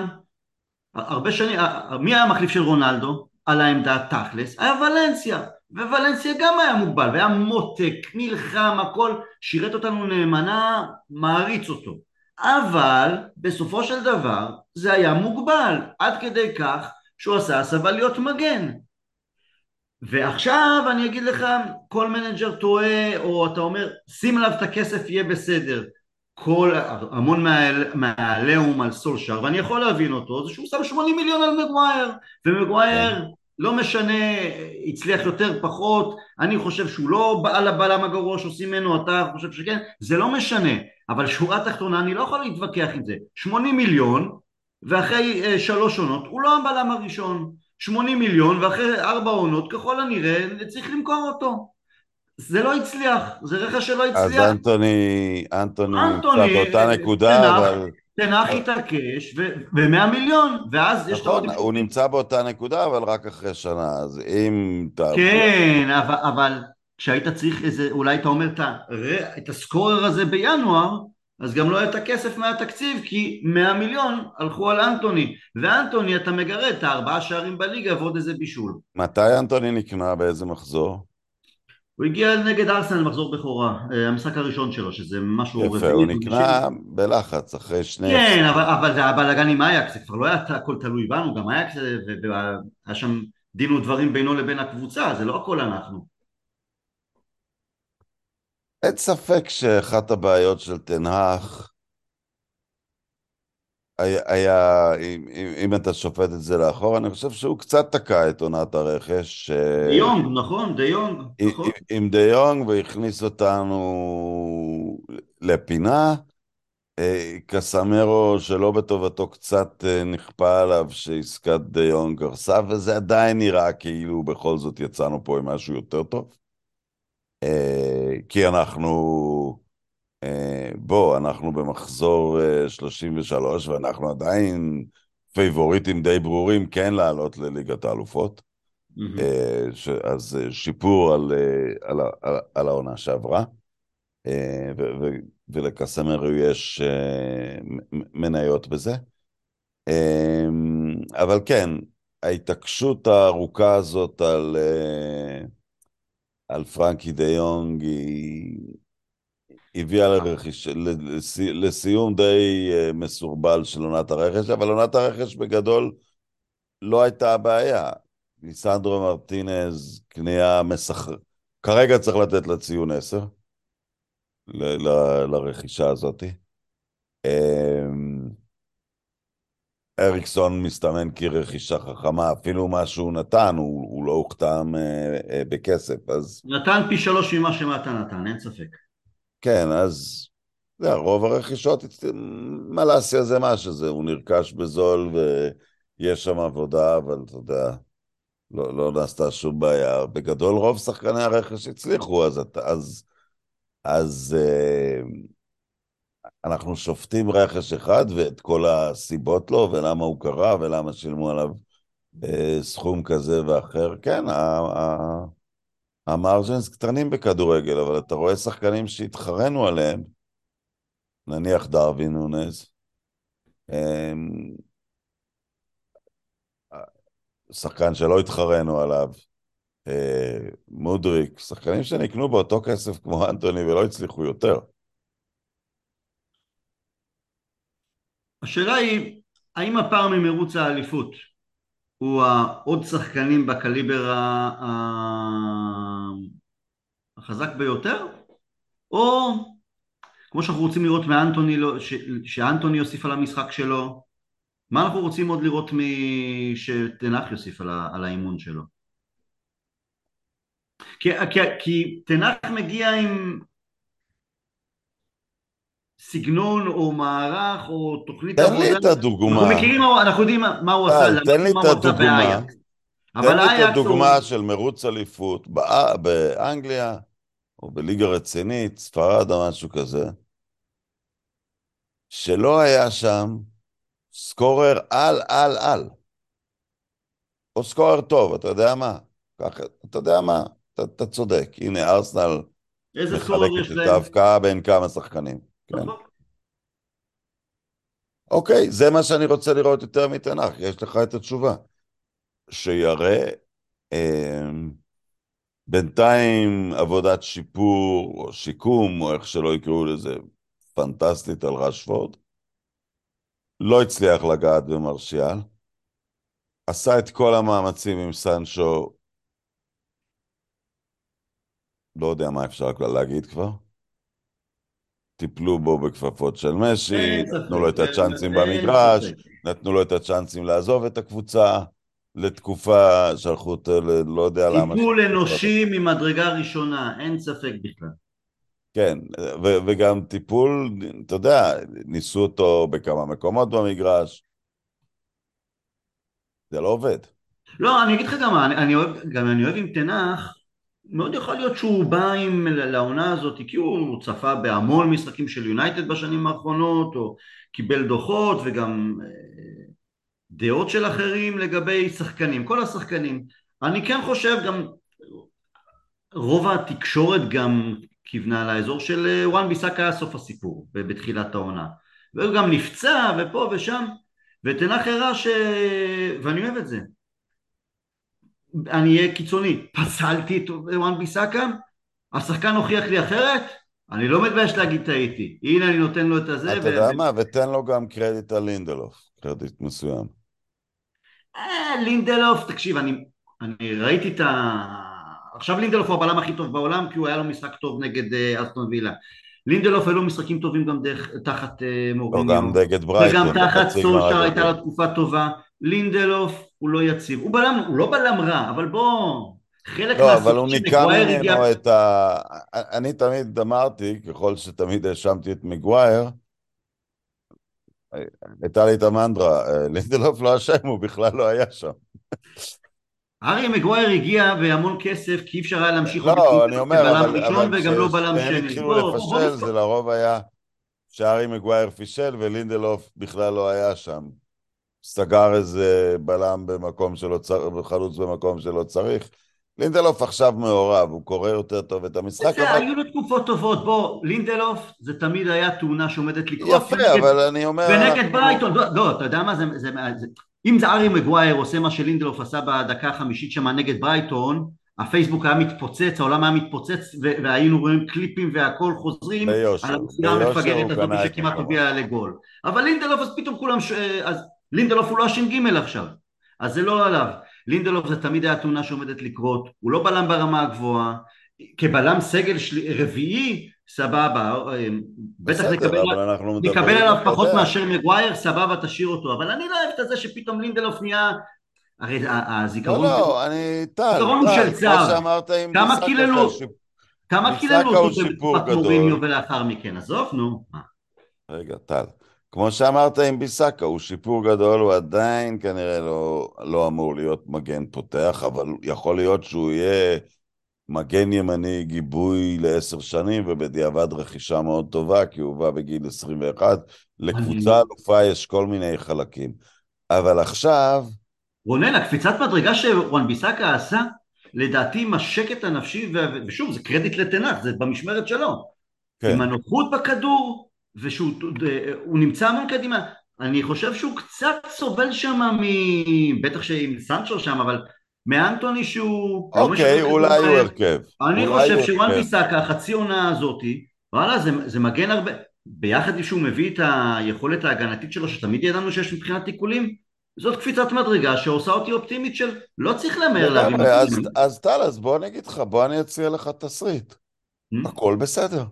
הרבה שנים, מי היה המחליף של רונלדו על העמדה תכלס? היה ולנסיה. וולנסיה גם היה מוגבל, והיה מותק, נלחם, הכל, שירת אותנו נאמנה, מעריץ אותו. אבל בסופו של דבר זה היה מוגבל, עד כדי כך שהוא עשה הסבה להיות מגן. ועכשיו אני אגיד לך, כל מנג'ר טועה, או אתה אומר, שים עליו את הכסף יהיה בסדר. כל, המון מהעליהום על סולשר, ואני יכול להבין אותו, זה שהוא שם 80 מיליון על מגווייר, ומגווייר כן. לא משנה, הצליח יותר, פחות, אני חושב שהוא לא בעל הבלם הגרוע שעושים ממנו, אתה חושב שכן, זה לא משנה, אבל שורה תחתונה אני לא יכול להתווכח עם זה, 80 מיליון ואחרי uh, שלוש עונות הוא לא הבלם הראשון, 80 מיליון ואחרי ארבע עונות ככל הנראה צריך למכור אותו. זה לא הצליח, זה רכש שלא הצליח. אז אנטוני, אנטוני, אנטוני באותה נקודה, תנח, אבל... תנח התעקש ב-100 מיליון, ואז יש נכון, הוא נמצא באותה נקודה, אבל רק אחרי שנה, אז אם... כן, אבל, כשהיית צריך איזה, אולי אתה אומר את הסקורר הזה בינואר, אז גם לא היה את הכסף מהתקציב, כי 100 מיליון הלכו על אנטוני, ואנטוני אתה מגרד את הארבעה שערים בליגה ועוד איזה בישול. מתי אנטוני נקנה? באיזה מחזור? הוא הגיע נגד ארסנל מחזור בכורה, אה, המשחק הראשון שלו, שזה משהו... יפה, הוא נקרא בלחץ אחרי שני... כן, אבל, אבל זה הבלאגן עם אייקס, זה כבר לא היה הכל תלוי בנו, גם אייקס, והיה שם דין ודברים בינו לבין הקבוצה, זה לא הכל אנחנו. אין ספק שאחת הבעיות של תנהך היה, אם, אם אתה שופט את זה לאחור, אני חושב שהוא קצת תקע את עונת הרכש. דה יונג, נכון, דה יונג, נכון. עם דה יונג והכניס אותנו לפינה. אה, קסמירו שלא בטובתו קצת אה, נכפה עליו שעסקת דה יונג הרסה, וזה עדיין נראה כאילו בכל זאת יצאנו פה עם משהו יותר טוב. אה, כי אנחנו... אה, בוא, אנחנו במחזור 33 אה, ואנחנו עדיין פייבוריטים די ברורים כן לעלות לליגת האלופות. Mm-hmm. אז שיפור על, על, על, על העונה שעברה. ולקסמר יש מניות בזה. אבל כן, ההתעקשות הארוכה הזאת על, על פרנקי דה יונג היא... הביאה לרכיש, לסי, לסיום די אה, מסורבל של עונת הרכש, אבל עונת הרכש בגדול לא הייתה הבעיה. ליסנדרו מרטינז, קנייה מסחר... כרגע צריך לתת לה ציון 10 ל- ל- לרכישה הזאת. אמ, אריקסון מסתמן כרכישה חכמה, אפילו מה שהוא נתן, הוא, הוא לא הוכתם אה, אה, בכסף, אז... נתן פי שלוש ממה שמטה נתן, אין ספק. כן, אז זה, רוב הרכישות, מלאסיה זה מה שזה, הוא נרכש בזול ויש שם עבודה, אבל אתה יודע, לא, לא נעשתה שום בעיה. בגדול רוב שחקני הרכש הצליחו, אז, אז, אז אה, אנחנו שופטים רכש אחד ואת כל הסיבות לו, ולמה הוא קרה, ולמה שילמו עליו אה, סכום כזה ואחר. כן, המרג'נס קטנים בכדורגל, אבל אתה רואה שחקנים שהתחרנו עליהם, נניח דרווין נונז, שחקן שלא התחרנו עליו, אה, מודריק, שחקנים שנקנו באותו כסף כמו אנטוני ולא הצליחו יותר. השאלה היא, האם הפער ממרוץ האליפות הוא העוד שחקנים בקליבר החזק ביותר, או כמו שאנחנו רוצים לראות מאנטוני, לא, שאנטוני יוסיף על המשחק שלו, מה אנחנו רוצים עוד לראות שתנח יוסיף על, על האימון שלו? כי, כי, כי תנח מגיע עם סגנון או מערך או תוכנית עבודה. תן לי את הדוגמה. אנחנו מכירים, אנחנו יודעים מה הוא עשה. תן לי את הדוגמה. תן לי את הדוגמה של מרוץ אליפות באנגליה או בליגה רצינית, ספרד או משהו כזה, שלא היה שם סקורר על על על. או סקורר טוב, אתה יודע מה? ככה, אתה יודע מה? אתה, אתה צודק. הנה, ארסנל מחלקת את ההבקעה בין כמה שחקנים. כן. נכון. אוקיי, זה מה שאני רוצה לראות יותר מתנ"ך, יש לך את התשובה. שיראה אה, בינתיים עבודת שיפור או שיקום, או איך שלא יקראו לזה, פנטסטית על רשפורד. לא הצליח לגעת במרשיאל. עשה את כל המאמצים עם סנצ'ו. לא יודע מה אפשר להגיד כבר. טיפלו בו בכפפות של משי, נתנו לו את הצ'אנסים במגרש, נתנו לו את הצ'אנסים לעזוב את הקבוצה לתקופה, שלחו אותו, לא יודע למה. טיפול אנושי ממדרגה ראשונה, אין ספק בכלל. כן, ו- וגם טיפול, אתה יודע, ניסו אותו בכמה מקומות במגרש. זה לא עובד. לא, אני אגיד לך גם, אני, אני אוהב, גם אני אוהב עם תנח, מאוד יכול להיות שהוא בא עם לעונה הזאת כי הוא צפה בהמון משחקים של יונייטד בשנים האחרונות או קיבל דוחות וגם אה, דעות של אחרים לגבי שחקנים, כל השחקנים. אני כן חושב גם רוב התקשורת גם כיוונה לאזור של אה, וואן ביסאק היה סוף הסיפור בתחילת העונה. והוא גם נפצע ופה ושם. ותנח הראה ש... ואני אוהב את זה אני אהיה קיצוני, פסלתי את וואן ביסאקה, השחקן הוכיח לי אחרת, אני לא מתבייש להגיד טעיתי, הנה אני נותן לו את הזה. אתה יודע מה, ותן לו גם קרדיט על לינדלוף, קרדיט מסוים. אה, לינדלוף, תקשיב, אני, אני ראיתי את ה... עכשיו לינדלוף הוא הבלם הכי טוב בעולם כי הוא היה לו משחק טוב נגד אה, אסטון וילה. לינדלוף היו לו משחקים טובים גם דרך, תחת אה, מוריניו. גם נגד ברייטון. וגם תחת סולשר הייתה לו תקופה טובה. לינדלוף הוא לא יציב. הוא בלם, הוא לא בלם רע, אבל בוא... חלק לא, אבל הוא ניקה ממנו. את ה... אני תמיד אמרתי, ככל שתמיד האשמתי את מגווייר, הייתה לי את המנדרה, לינדלוף לא אשם, הוא בכלל לא היה שם. ארי מגווייר הגיע בהמון כסף כי אי אפשר היה להמשיך לא, אני אומר, אבל, ראשון וגם לא בלם שני. כשהם התחילו לפשל זה לרוב היה שארי מגווייר פישל ולינדלוף בכלל לא היה שם. סגר איזה בלם במקום שלא צריך, חלוץ במקום שלא צריך. לינדלוף עכשיו מעורב, הוא קורא יותר טוב את המשחק. אבל... היו לו תקופות טובות, בוא, לינדלוף זה תמיד היה תאונה שעומדת לקרות. יפה, אבל אני אומר... ונגד ברייטון, לא, לא, אתה יודע מה זה, זה, זה... אם זה ארי מגווייר עושה מה שלינדלוף עשה בדקה החמישית שם נגד ברייטון, הפייסבוק היה מתפוצץ, העולם היה מתפוצץ, והיינו רואים קליפים והכל חוזרים ביושר, על המסירה המפגרת הזאת שכמעט הובילה לגול. אבל לינדלוף אז פתאום כולם, ש... אז לינדלוף הוא לא הש"ג עכשיו, אז זה לא עליו. לינדלוף זה תמיד היה תאונה שעומדת לקרות, הוא לא בלם ברמה הגבוהה, כבלם סגל של... רביעי, סבבה, אה, בטח נקבל, נקבל עליו פחות מאשר מגווייר, סבבה, תשאיר אותו, אבל אני לא אוהב את זה שפתאום לינדלוף נהיה... הרי הזיכרון... לא, לא, אני... טל, הזיכרון הוא של צער. כמה קיללו... כמה קיללו אותו בתקופת מוריניו ולאחר מכן, עזוב, נו. רגע, טל. כמו שאמרת עם ביסקה, הוא שיפור גדול, הוא עדיין כנראה לא, לא אמור להיות מגן פותח, אבל יכול להיות שהוא יהיה מגן ימני גיבוי לעשר שנים, ובדיעבד רכישה מאוד טובה, כי הוא בא בגיל 21. לקבוצה אלופה יש כל מיני חלקים. אבל עכשיו... רונן, הקפיצת מדרגה שוואן ביסאקה עשה, לדעתי עם השקט הנפשי, ושוב, זה קרדיט לתנח, זה במשמרת שלו. כן. עם הנוחות בכדור, ושהוא נמצא המון קדימה. אני חושב שהוא קצת סובל שם מ... בטח שעם סנצ'ו שם, אבל מאנטוני שהוא... אוקיי, אולי הוא הרכב. אני חושב שוואן ביסאקה, החצי עונה הזאתי, וואלה, זה, זה מגן הרבה... ביחד עם שהוא מביא את היכולת ההגנתית שלו, שתמיד ידענו שיש מבחינת תיקולים, זאת קפיצת מדרגה שעושה אותי אופטימית של לא צריך למהר להביא אז, אז טל, אז בוא אני אגיד לך, בוא אני אציע לך תסריט. Hmm? הכל בסדר.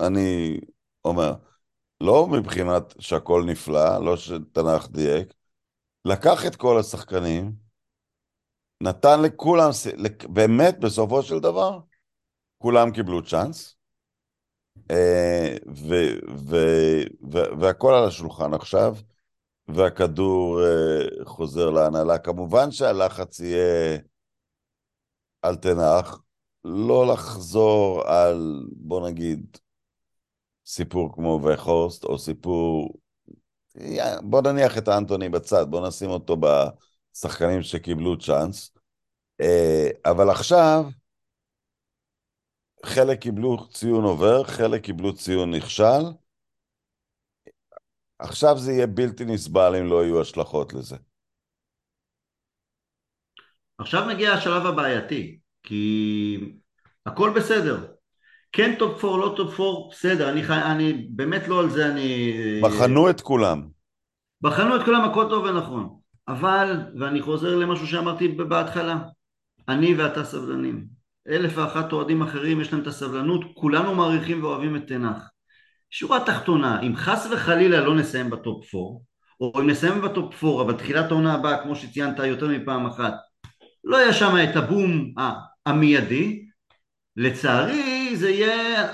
אני אומר, לא מבחינת שהכל נפלא, לא שתנ"ך דייק, לקח את כל השחקנים, נתן לכולם, באמת בסופו של דבר, כולם קיבלו צ'אנס, אה, והכל על השולחן עכשיו, והכדור אה, חוזר להנהלה. כמובן שהלחץ יהיה על תנח, לא לחזור על, בוא נגיד, סיפור כמו וחורסט, או סיפור... בוא נניח את האנטוני בצד, בוא נשים אותו בשחקנים שקיבלו צ'אנס. אה, אבל עכשיו, חלק קיבלו ציון עובר, חלק קיבלו ציון נכשל. עכשיו זה יהיה בלתי נסבל אם לא יהיו השלכות לזה. עכשיו מגיע השלב הבעייתי, כי הכל בסדר. כן top 4, לא top 4, בסדר, אני, אני באמת לא על זה אני... בחנו את כולם. בחנו את כולם, הכל טוב ונכון. אבל, ואני חוזר למשהו שאמרתי בהתחלה, אני ואתה סבלנים. אלף ואחת אוהדים אחרים יש להם את הסבלנות, כולנו מעריכים ואוהבים את טן האח. שורה תחתונה, אם חס וחלילה לא נסיים ב top 4, או אם נסיים ב top 4, אבל תחילת העונה הבאה, כמו שציינת יותר מפעם אחת, לא יהיה שם את הבום המיידי, לצערי זה יהיה,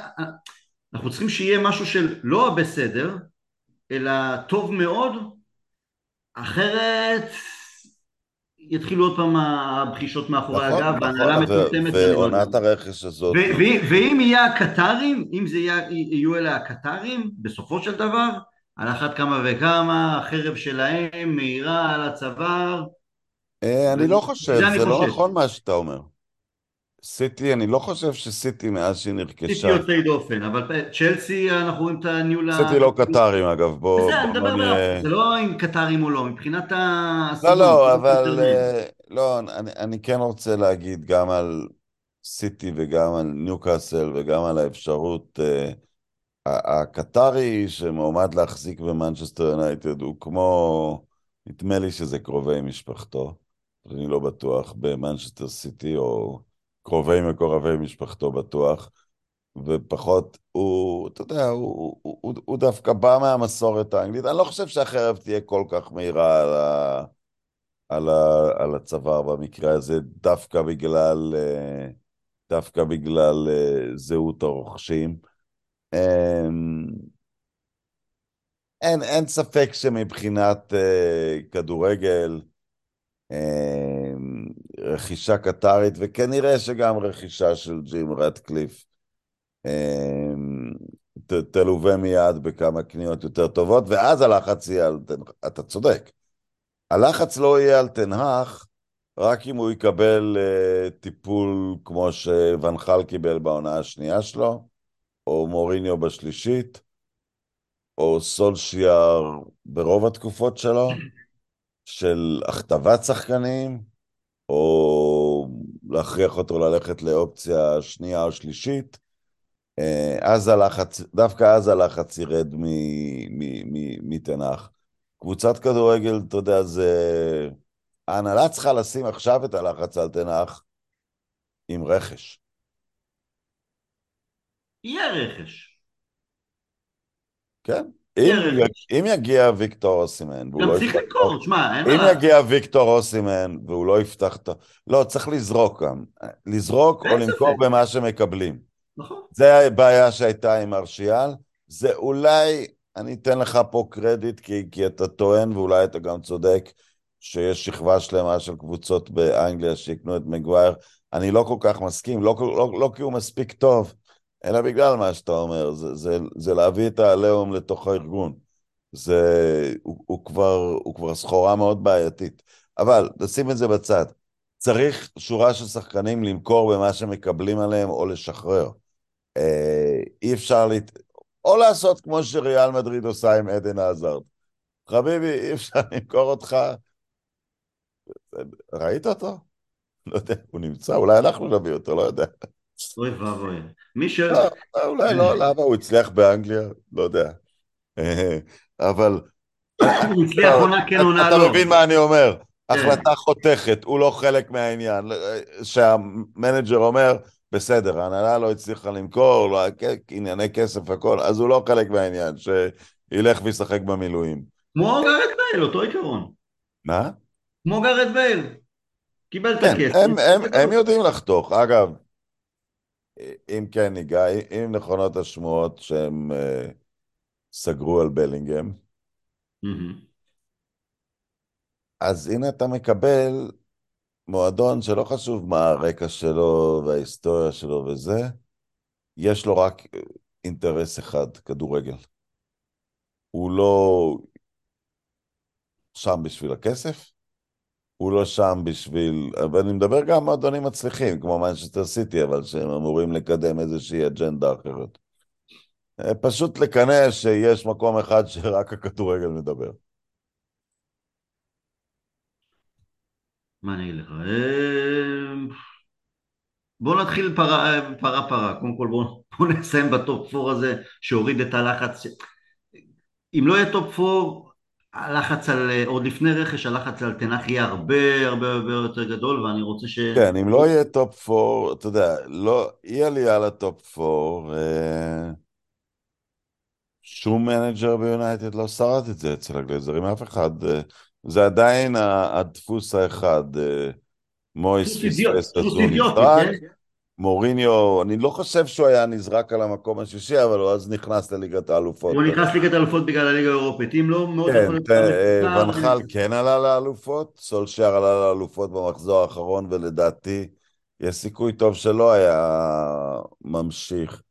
אנחנו צריכים שיהיה משהו של לא בסדר, אלא טוב מאוד, אחרת יתחילו עוד פעם הבחישות מאחורי נכון, הגב, נכון, והנהלה מצומצמת. ועונת הרכש הזאת. ואם יהיה הקטרים, אם זה יהיה, יהיו אלה הקטרים, בסופו של דבר, על אחת כמה וכמה, החרב שלהם מהירה על הצוואר. אה, אני לא חושב, זה לא נכון מה שאתה אומר. סיטי, אני לא חושב שסיטי מאז שהיא נרכשה... סיטי יוצאי דופן, אבל צ'לסי, אנחנו רואים את הניהול... סיטי לא קטרים אגב, בוא... זה, נדבר נהיה... זה לא עם קטרים או לא, מבחינת ה... לא, לא, אבל... אה, לא, אני, אני כן רוצה להגיד גם על סיטי וגם על ניוקאסל וגם על האפשרות... הקטרי שמועמד להחזיק במנצ'סטר יונייטד הוא כמו... נדמה לי שזה קרובי משפחתו, אני לא בטוח, במנצ'סטר סיטי או... קרובי מקורבי משפחתו בטוח, ופחות, הוא, אתה יודע, הוא, הוא, הוא, הוא דווקא בא מהמסורת האנגלית. אני לא חושב שהחרב תהיה כל כך מהירה על, ה, על, ה, על הצוואר במקרה הזה, דווקא בגלל, אה, דווקא בגלל אה, זהות הרוכשים. אמ, אין, אין ספק שמבחינת uh, כדורגל, uh, רכישה קטרית, וכנראה שגם רכישה של ג'ים רטקליף אמ, תלווה מיד בכמה קניות יותר טובות, ואז הלחץ יהיה על תנח, אתה צודק. הלחץ לא יהיה על תנהך רק אם הוא יקבל uh, טיפול כמו שונחל קיבל בעונה השנייה שלו, או מוריניו בשלישית, או סולשיאר ברוב התקופות שלו, של הכתבת שחקנים, או להכריח אותו ללכת לאופציה שנייה או שלישית, אה, אז הלחץ, דווקא אז הלחץ ירד מתנח. קבוצת כדורגל, אתה יודע, זה... ההנהלה צריכה לשים עכשיו את הלחץ על תנח עם רכש. יהיה רכש. כן. אם, אם יגיע ויקטור אוסימן, גם לא צריך למכור, תשמע, אין מה... אם יגיע ויקטור אוסימן והוא לא יפתח את ה... לא, צריך לזרוק גם. לזרוק או למכור במה שמקבלים. נכון. זה הבעיה שהייתה עם ארשיאל. זה אולי, אני אתן לך פה קרדיט, כי, כי אתה טוען, ואולי אתה גם צודק, שיש שכבה שלמה של קבוצות באנגליה שיקנו את מגווייר. אני לא כל כך מסכים, לא, לא, לא כי הוא מספיק טוב, אלא בגלל מה שאתה אומר, זה, זה, זה להביא את העליהום לתוך הארגון. זה, הוא, הוא, כבר, הוא כבר סחורה מאוד בעייתית. אבל, נשים את זה בצד. צריך שורה של שחקנים למכור במה שמקבלים עליהם או לשחרר. אה, אי אפשר, להת... או לעשות כמו שריאל מדריד עושה עם עדן עזרד. חביבי, אי אפשר למכור אותך. ראית אותו? לא יודע, הוא נמצא, אולי אנחנו נביא אותו, לא יודע. אוי ואבוי. מי ש... לא, אולי לא, למה? הוא הצליח באנגליה? לא יודע. אבל... הוא הצליח עונה כן עונה לא. אתה מבין מה אני אומר? החלטה חותכת, הוא לא חלק מהעניין. שהמנג'ר אומר, בסדר, ההנהלה לא הצליחה למכור, לא, ענייני כסף הכל, אז הוא לא חלק מהעניין, שילך וישחק במילואים. כמו גרד בייל, אותו עיקרון. מה? כמו גרד בייל. קיבל את כן, הכסף. הם, הם יודעים לחתוך. אגב, אם כן ניגע, אם נכונות השמועות שהם uh, סגרו על בלינגהם. אז הנה אתה מקבל מועדון שלא חשוב מה הרקע שלו וההיסטוריה שלו וזה, יש לו רק אינטרס אחד, כדורגל. הוא לא שם בשביל הכסף, הוא לא שם בשביל... ואני מדבר גם על מועדונים מצליחים, כמו מנצ'סטר סיטי, אבל שהם אמורים לקדם איזושהי אג'נדה אחרת. פשוט לקנא שיש מקום אחד שרק הכדורגל מדבר. מה אני אגיד לך? אה, בוא נתחיל פרה פרה, פרה. קודם כל בוא, בוא נסיים ב top 4 הזה שהוריד את הלחץ. אם לא יהיה top 4, הלחץ על, עוד לפני רכש, הלחץ על טן האח יהיה הרבה הרבה הרבה יותר גדול ואני רוצה ש... כן, אם לא יהיה top 4, אתה יודע, לא, אי עלייה ל top 4, אה... שום מנג'ר ביונייטד לא שרד את זה אצל הגלזרים, אף אחד. אה... זה עדיין הדפוס האחד. אה, מויס פספס את עצמו משחק. כן? מוריניו, אני לא חושב שהוא היה נזרק על המקום השישי, אבל הוא אז נכנס לליגת האלופות. הוא נכנס לליגת האלופות בגלל הליגה האירופית, אם לא, מאוד יכול להיות... כן, ונחל כן עלה לאלופות, סולשייר עלה לאלופות במחזור האחרון, ולדעתי יש סיכוי טוב שלא היה ממשיך.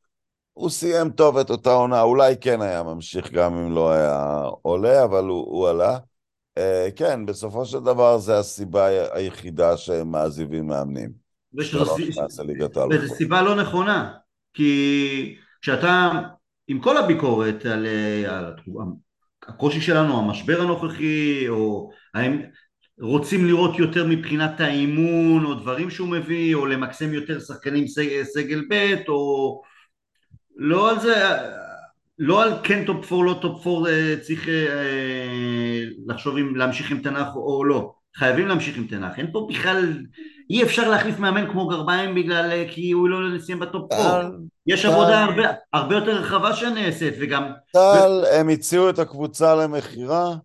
הוא סיים טוב את אותה עונה, אולי כן היה ממשיך גם אם לא היה עולה, אבל הוא, הוא עלה. Uh, כן, בסופו של דבר זה הסיבה היחידה שהם מעזיבים מאמנים. וזו סיבה לא נכונה, כי כשאתה, עם כל הביקורת על, אה, על הקושי שלנו, המשבר הנוכחי, או האם רוצים לראות יותר מבחינת האימון, או דברים שהוא מביא, או למקסם יותר שחקנים סגל ב', או לא על זה, לא על כן top 4, לא top 4 אה, צריך אה, לחשוב אם להמשיך עם טן האח או לא. חייבים להמשיך עם טן האח. אין פה בכלל, אי אפשר להחליף מאמן כמו גרביים בגלל, אה, כי הוא לא נסיים ב top 4. יש עבודה הרבה, הרבה יותר רחבה שנעשית וגם... טל, הם הציעו את הקבוצה למכירה,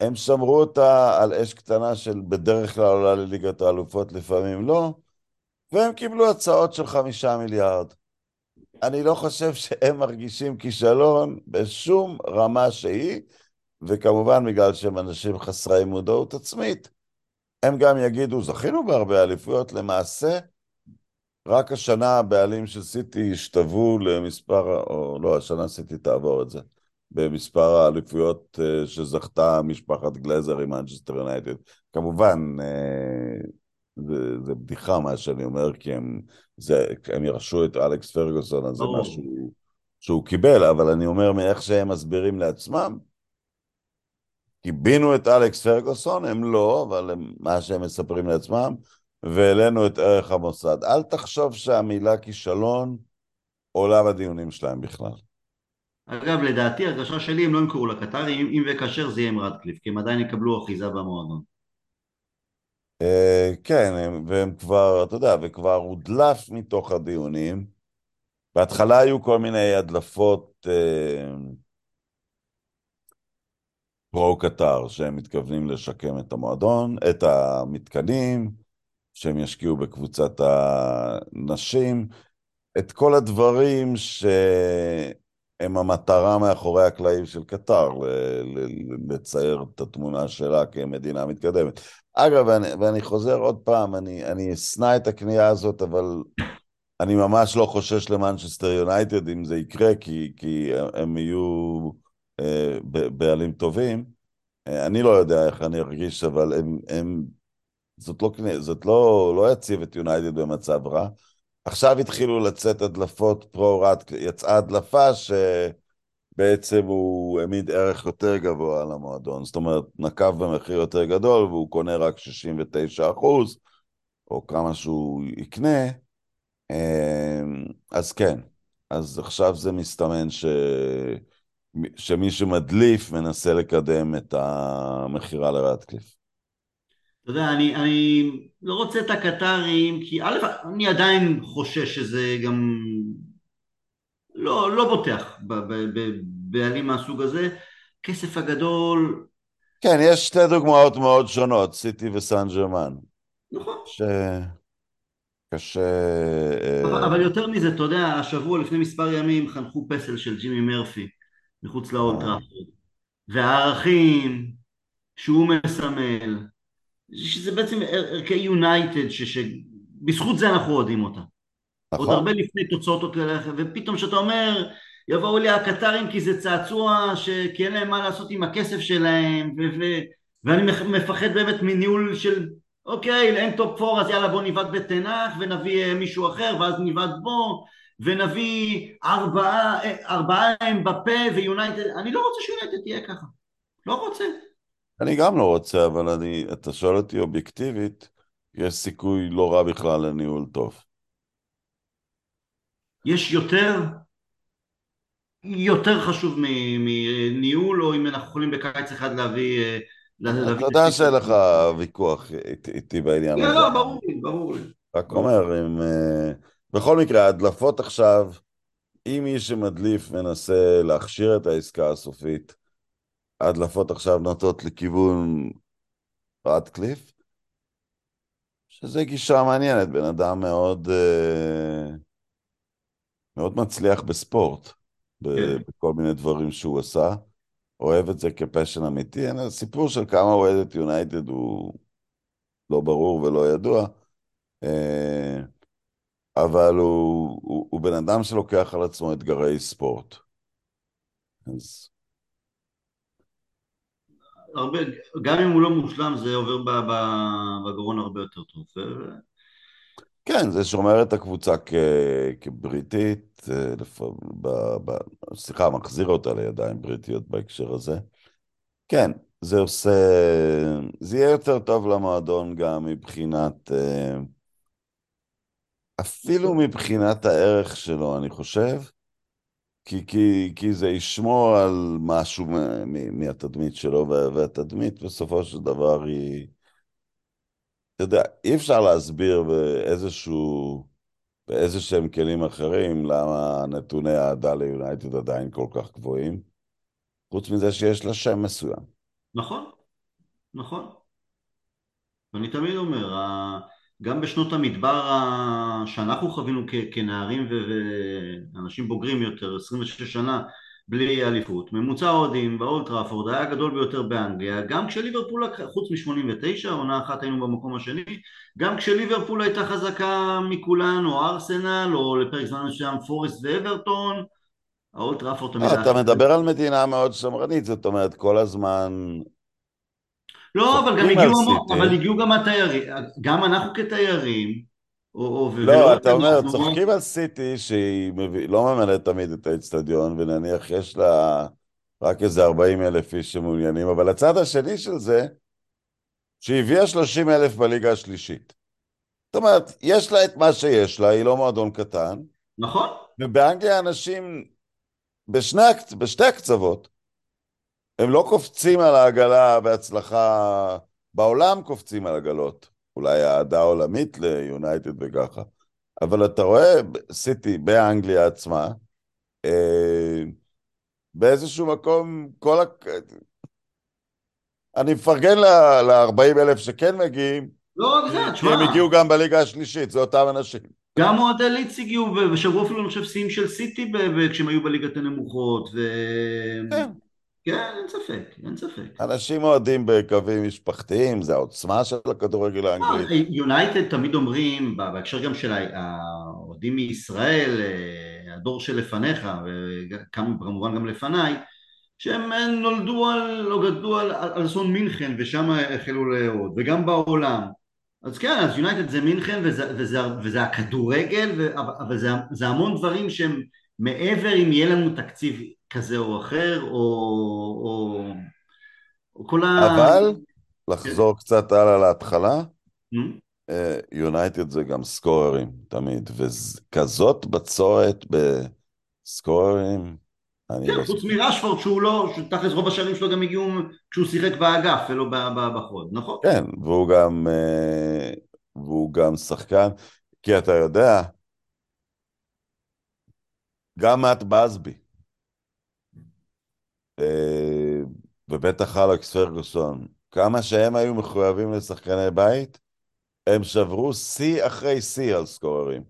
הם שמרו אותה על אש קטנה של בדרך כלל עולה לליגת האלופות, לפעמים לא, והם קיבלו הצעות של חמישה מיליארד. אני לא חושב שהם מרגישים כישלון בשום רמה שהיא, וכמובן בגלל שהם אנשים חסרי מודעות עצמית, הם גם יגידו, זכינו בהרבה אליפויות, למעשה, רק השנה הבעלים של סיטי השתוו למספר, או לא, השנה סיטי תעבור את זה, במספר האליפויות אה, שזכתה משפחת גלזר עם מנצ'סטר יונייטד. כמובן, אה, זה, זה בדיחה מה שאני אומר, כי הם, זה, הם ירשו את אלכס פרגוסון, אז זה משהו שהוא קיבל, אבל אני אומר מאיך שהם מסבירים לעצמם, קיבינו את אלכס פרגוסון, הם לא, אבל הם, מה שהם מספרים לעצמם, והעלינו את ערך המוסד. אל תחשוב שהמילה כישלון עולה בדיונים שלהם בכלל. אגב, לדעתי, הרגשה שלי, הם לא ימכרו לקטרים, אם וכאשר זה יהיה עם רדקליף, כי הם עדיין יקבלו אחיזה במועדון. Uh, כן, הם, והם כבר, אתה יודע, וכבר הודלף מתוך הדיונים. בהתחלה היו כל מיני הדלפות פרו-קטר, שהם מתכוונים לשקם את המועדון, את המתקנים, שהם ישקיעו בקבוצת הנשים, את כל הדברים שהם המטרה מאחורי הקלעים של קטר, לצייר את התמונה שלה כמדינה מתקדמת. אגב, ואני, ואני חוזר עוד פעם, אני, אני אשנא את הקנייה הזאת, אבל אני ממש לא חושש למנצ'סטר יונייטד אם זה יקרה, כי, כי הם יהיו בעלים טובים. אה, אני לא יודע איך אני ארגיש, אבל הם, הם, זאת, לא, זאת לא, לא יציב את יונייטד במצב רע. עכשיו התחילו לצאת הדלפות פרו-רד, יצאה הדלפה שבעצם הוא העמיד ערך יותר גבוה על המועדון, זאת אומרת, נקב במחיר יותר גדול והוא קונה רק 69 אחוז, או כמה שהוא יקנה, אמ, אז כן, אז עכשיו זה מסתמן ש... שמי שמדליף מנסה לקדם את המכירה לרדקליף. אתה יודע, אני, אני לא רוצה את הקטרים, כי א', אני עדיין חושש שזה גם לא, לא בוטח בבעלים מהסוג הזה. כסף הגדול... כן, יש שתי דוגמאות מאוד שונות, סיטי וסן ג'רמן. נכון. ש... קשה... אבל, אבל יותר מזה, אתה יודע, השבוע לפני מספר ימים חנכו פסל של ג'ימי מרפי מחוץ לאולטראפורד. והערכים שהוא מסמל, שזה בעצם ערכי יונייטד, שבזכות זה אנחנו אוהדים אותה. נכון. עוד הרבה לפני תוצאות עוד כאלה, ופתאום שאתה אומר, יבואו לי הקטרים כי זה צעצוע, כי אין להם מה לעשות עם הכסף שלהם, ו- ו- ואני מפחד באמת מניהול של, אוקיי, אין top four, אז יאללה בוא נבעט בטן האח, ונביא אה, מישהו אחר, ואז נבעט בו, ונביא ארבעה, אה, ארבעה אמבפה ויונייטד, אני לא רוצה שיונייטד תהיה ככה, לא רוצה. אני גם לא רוצה, אבל אני, אתה שואל אותי אובייקטיבית, יש סיכוי לא רע בכלל לניהול טוב. יש יותר, יותר חשוב מניהול, או אם אנחנו יכולים בקיץ אחד להביא... אה, אתה יודע שאין לך ויכוח איתי בעניין לא, הזה. לא, ברור לי, ברור לי. רק אומר, אם... בכל מקרה, ההדלפות עכשיו, אם מי שמדליף מנסה להכשיר את העסקה הסופית, ההדלפות עכשיו נוטות לכיוון רדקליף, שזה גישה מעניינת, בן אדם מאוד, אה, מאוד מצליח בספורט, כן. בכל מיני דברים שהוא עשה, אוהב את זה כפשן אמיתי. הסיפור של כמה הוא אוהד את יונייטד הוא לא ברור ולא ידוע, אה, אבל הוא, הוא, הוא בן אדם שלוקח על עצמו אתגרי ספורט. אז הרבה, גם אם הוא לא מושלם זה עובר בגרון הרבה יותר טוב. כן, זה שומר את הקבוצה כ... כבריטית, אה, לפ... ב... ב... סליחה, מחזיר אותה לידיים בריטיות בהקשר הזה. כן, זה עושה... זה יהיה יותר טוב למועדון גם מבחינת... אה, אפילו מבחינת הערך שלו, אני חושב. כי, כי, כי זה ישמור על משהו מהתדמית שלו, והתדמית בסופו של דבר היא... אתה יודע, אי אפשר להסביר באיזשהו... באיזה שהם כלים אחרים למה נתוני האהדה ליונייטד עדיין כל כך גבוהים, חוץ מזה שיש לה שם מסוים. נכון, נכון. ואני תמיד אומר, גם בשנות המדבר שאנחנו חווינו כנערים ואנשים בוגרים יותר, 26 שנה בלי אליפות, ממוצע האוהדים באולטראפורד היה הגדול ביותר באנגליה, גם כשליברפול, חוץ מ-89, עונה אחת היינו במקום השני, גם כשליברפול הייתה חזקה מכולן, או ארסנל, או לפרק זמן מסוים פורסט ואברטון, האולטראפורד תמיד... אתה מדבר על מדינה מאוד שמרנית, זאת אומרת, כל הזמן לא, אבל גם הגיעו, אבל הגיעו גם התיירים, גם אנחנו כתיירים, או, לא, אתה אומר, צוחקים על סיטי שהיא לא ממלאת תמיד את האצטדיון, ונניח יש לה רק איזה 40 אלף איש שמעוניינים, אבל הצד השני של זה, שהיא הביאה 30 אלף בליגה השלישית. זאת אומרת, יש לה את מה שיש לה, היא לא מועדון קטן. נכון. ובאנגליה אנשים, בשני, בשתי הקצוות, הם לא קופצים על העגלה בהצלחה, בעולם קופצים על עגלות. אולי אהדה עולמית ליונייטד וככה. אבל אתה רואה סיטי באנגליה עצמה, אה, באיזשהו מקום, כל ה... אני מפרגן ל-40 אלף שכן מגיעים, לא רק זה, תשמע. כי הם הגיעו גם בליגה השלישית, זה אותם אנשים. גם אוהדי ליץ הגיעו, ושברו אפילו, אני חושב, שיאים של סיטי כשהם היו בליגת הנמוכות. ו... כן. כן, אין ספק, אין ספק. אנשים אוהדים בקווים משפחתיים, זה העוצמה של הכדורגל האנגלי. יונייטד תמיד אומרים, בהקשר גם של האוהדים מישראל, אה, הדור שלפניך, וכמובן גם לפניי, שהם נולדו על, או גדלו על, על אסון מינכן ושם החלו לאהוד, וגם בעולם. אז כן, אז יונייטד זה מינכן וזה, וזה, וזה הכדורגל, ו, אבל זה, זה המון דברים שהם מעבר אם יהיה לנו תקציב כזה או אחר, או, או, או כל ה... אבל, לחזור קצת הלאה להתחלה, יונייטד זה גם סקוררים תמיד, וכזאת בצורת בסקוררים, כן, לא חוץ מרשפורד שהוא לא, שתכלס רוב השערים שלו גם הגיעו כשהוא שיחק באגף ולא בחוד, נכון? כן, והוא גם, אה, והוא גם שחקן, כי אתה יודע, גם בסבי, אה, ובטח אלכס פרגוסון, כמה שהם היו מחויבים לשחקני בית, הם שברו שיא אחרי שיא על סקוררים.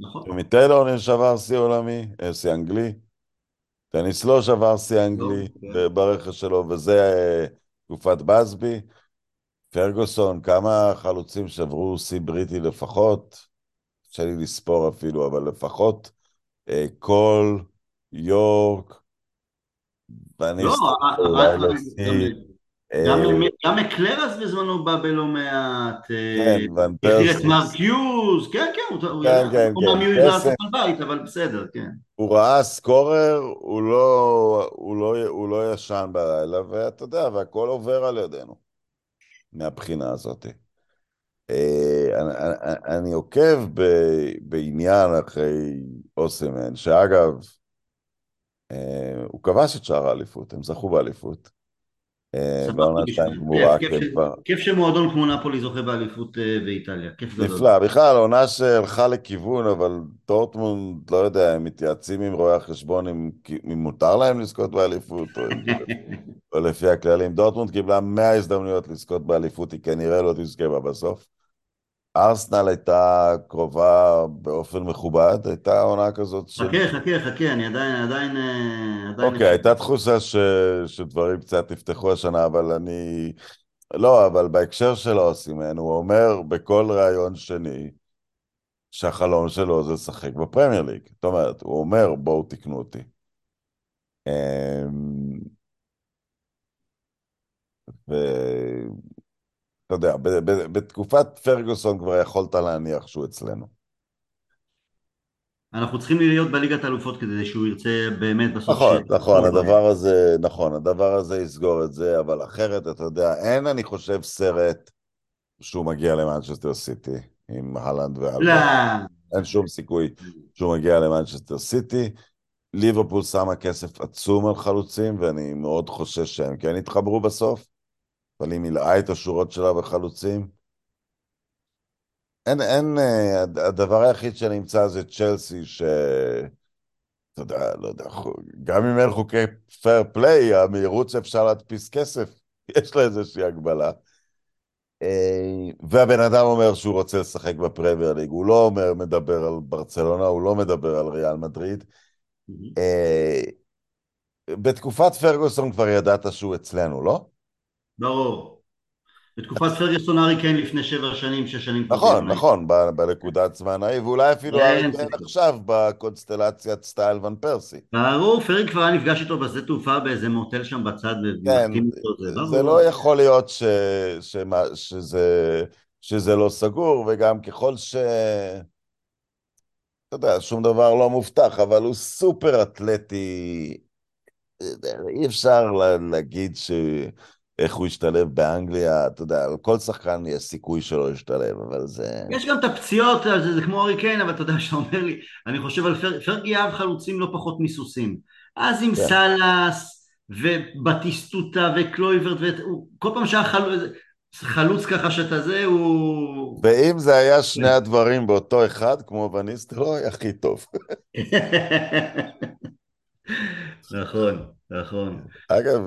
נכון. ומיטלון שבר שיא עולמי, אה, שיא אנגלי. טניס לא שבר שיא אנגלי כן. ברכש שלו, וזה אה, תקופת בסבי. פרגוסון, כמה חלוצים שברו שיא בריטי לפחות? קשה לי לספור אפילו, אבל לפחות קול, יורק, ואני לא, גם מקלר אז בזמנו בא בלא מעט, כן, ון פרסי. את מרק יוז, כן, כן, הוא כן, כן, כן. בית, אבל בסדר, כן. הוא ראה סקורר, לא, לא, הוא לא ישן בלילה, ואתה יודע, והכל עובר על ידינו, מהבחינה הזאת. אה, אני עוקב בעניין אחרי אוסימן, שאגב, אה, הוא כבש את שער האליפות, הם זכו באליפות. אה, כיף שמועדון כמו נפולי זוכה באליפות אה, באיטליה, כיף גדול. נפלא, בכלל עונה שהלכה לכיוון, אבל דורטמונד, לא יודע, הם מתייעצים עם רואי החשבון אם, מותר להם לזכות באליפות, או לפי הכללים. דורטמונד קיבלה 100 הזדמנויות לזכות באליפות, היא כנראה לא תזכה בה בסוף. ארסנל הייתה קרובה באופן מכובד, הייתה עונה כזאת ש... חכה, חכה, חכה, אני עדיין, עדיין... עדיין אוקיי, הייתה תחושה ש... שדברים קצת נפתחו השנה, אבל אני... לא, אבל בהקשר של אוסימן, הוא אומר בכל ראיון שני שהחלום שלו זה לשחק בפרמייר ליג. זאת אומרת, הוא אומר, בואו תקנו אותי. אמ, ו... אתה יודע, בתקופת פרגוסון כבר יכולת להניח שהוא אצלנו. אנחנו צריכים להיות בליגת האלופות כדי שהוא ירצה באמת בסוף... נכון, ש... נכון, הדבר הזה, נכון, הדבר הזה יסגור את זה, אבל אחרת, אתה יודע, אין, אני חושב, סרט שהוא מגיע למנצ'סטר סיטי עם הלנד ואלברס. לא. אין שום סיכוי שהוא מגיע למנצ'סטר סיטי. ליברפול שמה כסף עצום על חלוצים, ואני מאוד חושש שהם כן יתחברו בסוף. אבל היא מילאה את השורות שלה בחלוצים. אין, אין, אה, הדבר היחיד שנמצא זה צ'לסי, ש... אתה יודע, לא יודע, גם אם אין חוקי fair play, המהירות שאפשר להדפיס כסף, יש לה איזושהי הגבלה. אה, והבן אדם אומר שהוא רוצה לשחק בפרמייר ליג, הוא לא אומר, מדבר על ברצלונה, הוא לא מדבר על ריאל מדריד. אה, בתקופת פרגוסון כבר ידעת שהוא אצלנו, לא? ברור. בתקופת פרגוסון ארי קיין לפני שבע שנים, שש שנים. נכון, נכון, בנקודת זמן ההיא, ואולי אפילו ארי קיין עכשיו בקונסטלציית סטייל ון פרסי. ברור, פרג כבר היה נפגש איתו בשדה תעופה באיזה מוטל שם בצד, כן, זה לא יכול להיות שזה לא סגור, וגם ככל ש... אתה יודע, שום דבר לא מובטח, אבל הוא סופר אתלטי. אי אפשר להגיד ש... איך הוא ישתלב באנגליה, אתה יודע, על כל שחקן יש סיכוי שלא ישתלב, אבל זה... יש גם את הפציעות, זה, זה כמו ארי קיין, אבל אתה יודע שאתה אומר לי, אני חושב על פר, פרגי אהב חלוצים לא פחות מסוסים. אז עם כן. סאלאס, ובטיסטוטה, וקלויברט, וכל פעם שהיה חלוץ, חלוץ ככה שאתה זה, הוא... ואם זה היה שני הדברים באותו אחד, כמו וניסטרוי, הכי טוב. נכון. נכון. אגב,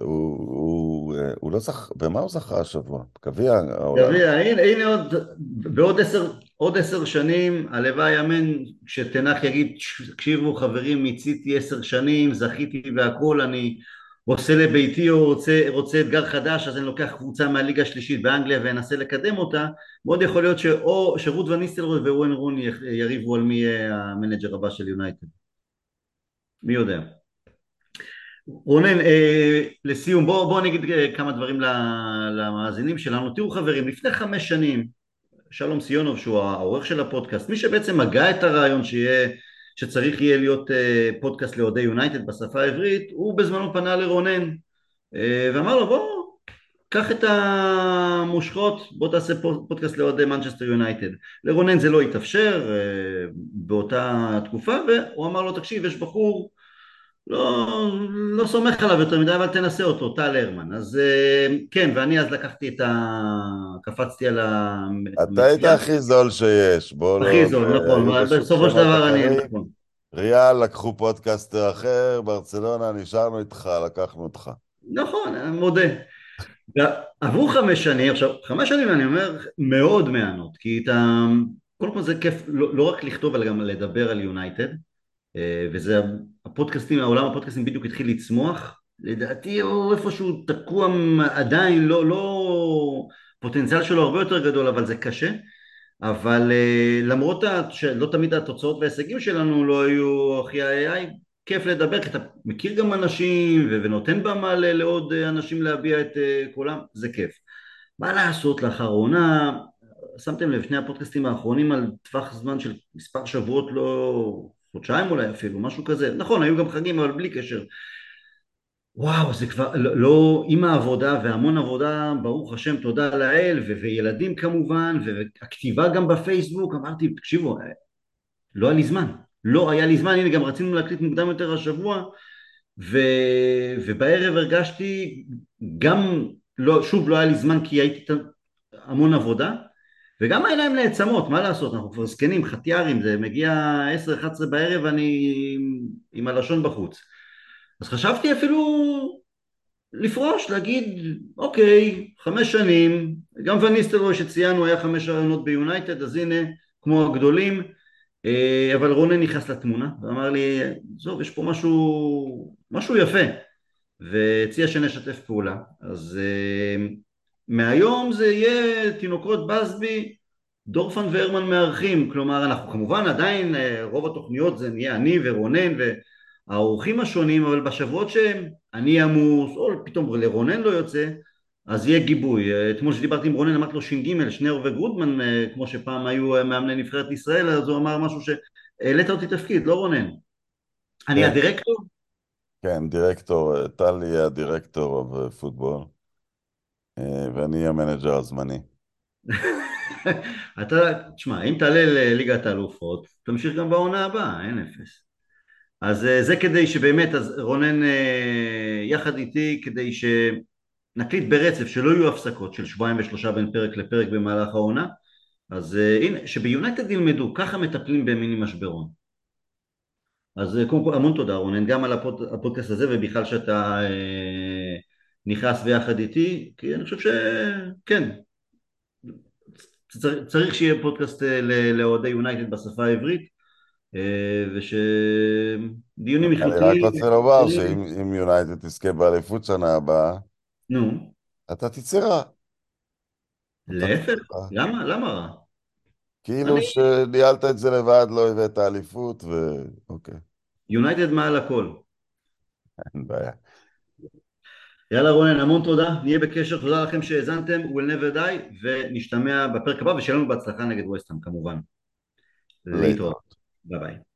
הוא, לא זכה, במה הוא זכה השבוע? גביע העולם. גביע, הנה, עוד, בעוד עשר, עוד עשר שנים, הלוואי אמן שטן האח יגיד, תקשיבו חברים, מיציתי עשר שנים, זכיתי והכול, אני עושה לביתי או רוצה, רוצה אתגר חדש אז אני לוקח קבוצה מהליגה השלישית באנגליה ואנסה לקדם אותה מאוד יכול להיות שאו שרוד ואן ניסטלרוי או ויין רוני יריבו על מי יהיה המנג'ר הבא של יונייטד מי יודע. רונן אה, לסיום בוא, בוא נגיד אה, כמה דברים למאזינים שלנו. תראו חברים לפני חמש שנים שלום סיונוב שהוא העורך של הפודקאסט מי שבעצם הגה את הרעיון שיהיה שצריך יהיה להיות אה, פודקאסט לאוהדי יונייטד בשפה העברית, הוא בזמנו פנה לרונן אה, ואמר לו בוא קח את המושכות בוא תעשה פודקאסט לאוהדי מנצ'סטר יונייטד. לרונן זה לא התאפשר אה, באותה תקופה והוא אמר לו תקשיב יש בחור לא, לא סומך עליו יותר מדי אבל תנסה אותו טל הרמן. אז כן ואני אז לקחתי את ה... קפצתי על ה... אתה היית הכי זול שיש בוא לא... הכי זול נכון בסופו של דבר אני נכון. ריאל לקחו פודקאסטר אחר, ברצלונה נשארנו איתך, לקחנו אותך. נכון, אני מודה. עברו חמש שנים, עכשיו חמש שנים אני אומר מאוד מהנות, כי אתה, קודם כל זה כיף לא, לא רק לכתוב אלא גם לדבר על יונייטד, אה, וזה הפודקאסטים, העולם הפודקאסטים בדיוק התחיל לצמוח, לדעתי הוא איפשהו תקוע עדיין, לא, לא, פוטנציאל שלו הרבה יותר גדול אבל זה קשה אבל uh, למרות שלא תמיד התוצאות וההישגים שלנו לא היו הכי AI, כיף לדבר כי אתה מכיר גם אנשים ונותן במה לעוד אנשים להביע את קולם, זה כיף. מה לעשות לאחרונה, שמתם לב, שני הפודקאסטים האחרונים על טווח זמן של מספר שבועות, לא חודשיים אולי אפילו, משהו כזה. נכון, היו גם חגים אבל בלי קשר. וואו, זה כבר, לא, לא, עם העבודה והמון עבודה, ברוך השם, תודה לאל, ו- וילדים כמובן, והכתיבה גם בפייסבוק, אמרתי, תקשיבו, לא היה לי זמן, לא היה לי זמן, הנה גם רצינו להקליט מוקדם יותר השבוע, ו- ובערב הרגשתי, גם, לא, שוב, לא היה לי זמן כי הייתי המון עבודה, וגם העיניים נעצמות, מה לעשות, אנחנו כבר זקנים, חטיארים, זה מגיע 10-11 בערב, אני עם הלשון בחוץ. אז חשבתי אפילו לפרוש, להגיד אוקיי, חמש שנים, גם וניסטלרוי שציינו היה חמש רעיונות ביונייטד, אז הנה, כמו הגדולים, אה, אבל רונן נכנס לתמונה ואמר לי, עזוב, יש פה משהו, משהו יפה, והציע שנשתף פעולה. אז אה, מהיום זה יהיה תינוקות בסבי, דורפן והרמן מארחים, כלומר אנחנו כמובן עדיין, אה, רוב התוכניות זה נהיה אני ורונן ו... האורחים השונים, אבל בשבועות שהם אני עמוס, או פתאום לרונן לא יוצא, אז יהיה גיבוי. אתמול שדיברתי עם רונן אמרתי לו ש"ג, שנר וגרודמן, אה, כמו שפעם היו אה, מאמני נבחרת ישראל, אז הוא אמר משהו שהעלית אותי תפקיד, לא רונן. אני כן. הדירקטור? כן, דירקטור, טל יהיה הדירקטור בפוטבול, אה, ואני המנג'ר הזמני. אתה, תשמע, אם תעלה לליגת האלופות, תמשיך גם בעונה הבאה, אין אפס. אז אה, זה כדי שבאמת, אז רונן אה, יחד איתי כדי שנקליט ברצף, שלא יהיו הפסקות של שבועיים ושלושה בין פרק לפרק במהלך העונה אז אה, הנה, שביונייטד ילמדו, ככה מטפלים במיני משברון אז קודם כל המון תודה רונן, גם על הפוד, הפודקאסט הזה ובכלל שאתה אה, נכנס ביחד איתי, כי אני חושב שכן, צריך, צריך שיהיה פודקאסט לאוהדי יונייטד בשפה העברית אה, ושדיונים החלטיים... אני רק רוצה לומר שאם יונייטד תזכה באליפות שנה הבאה, נו. אתה תצא רע. להפך, למה? למה רע? כאילו שניהלת את זה לבד, לא הבאת אליפות, ואוקיי. יונייטד מעל הכל. אין בעיה. יאללה רונן, המון תודה, נהיה בקשר, תודה לכם שהאזנתם, will never die, ונשתמע בפרק הבא, ושיהיה לנו בהצלחה נגד ווסטהאם כמובן. להתראות. Bye bye.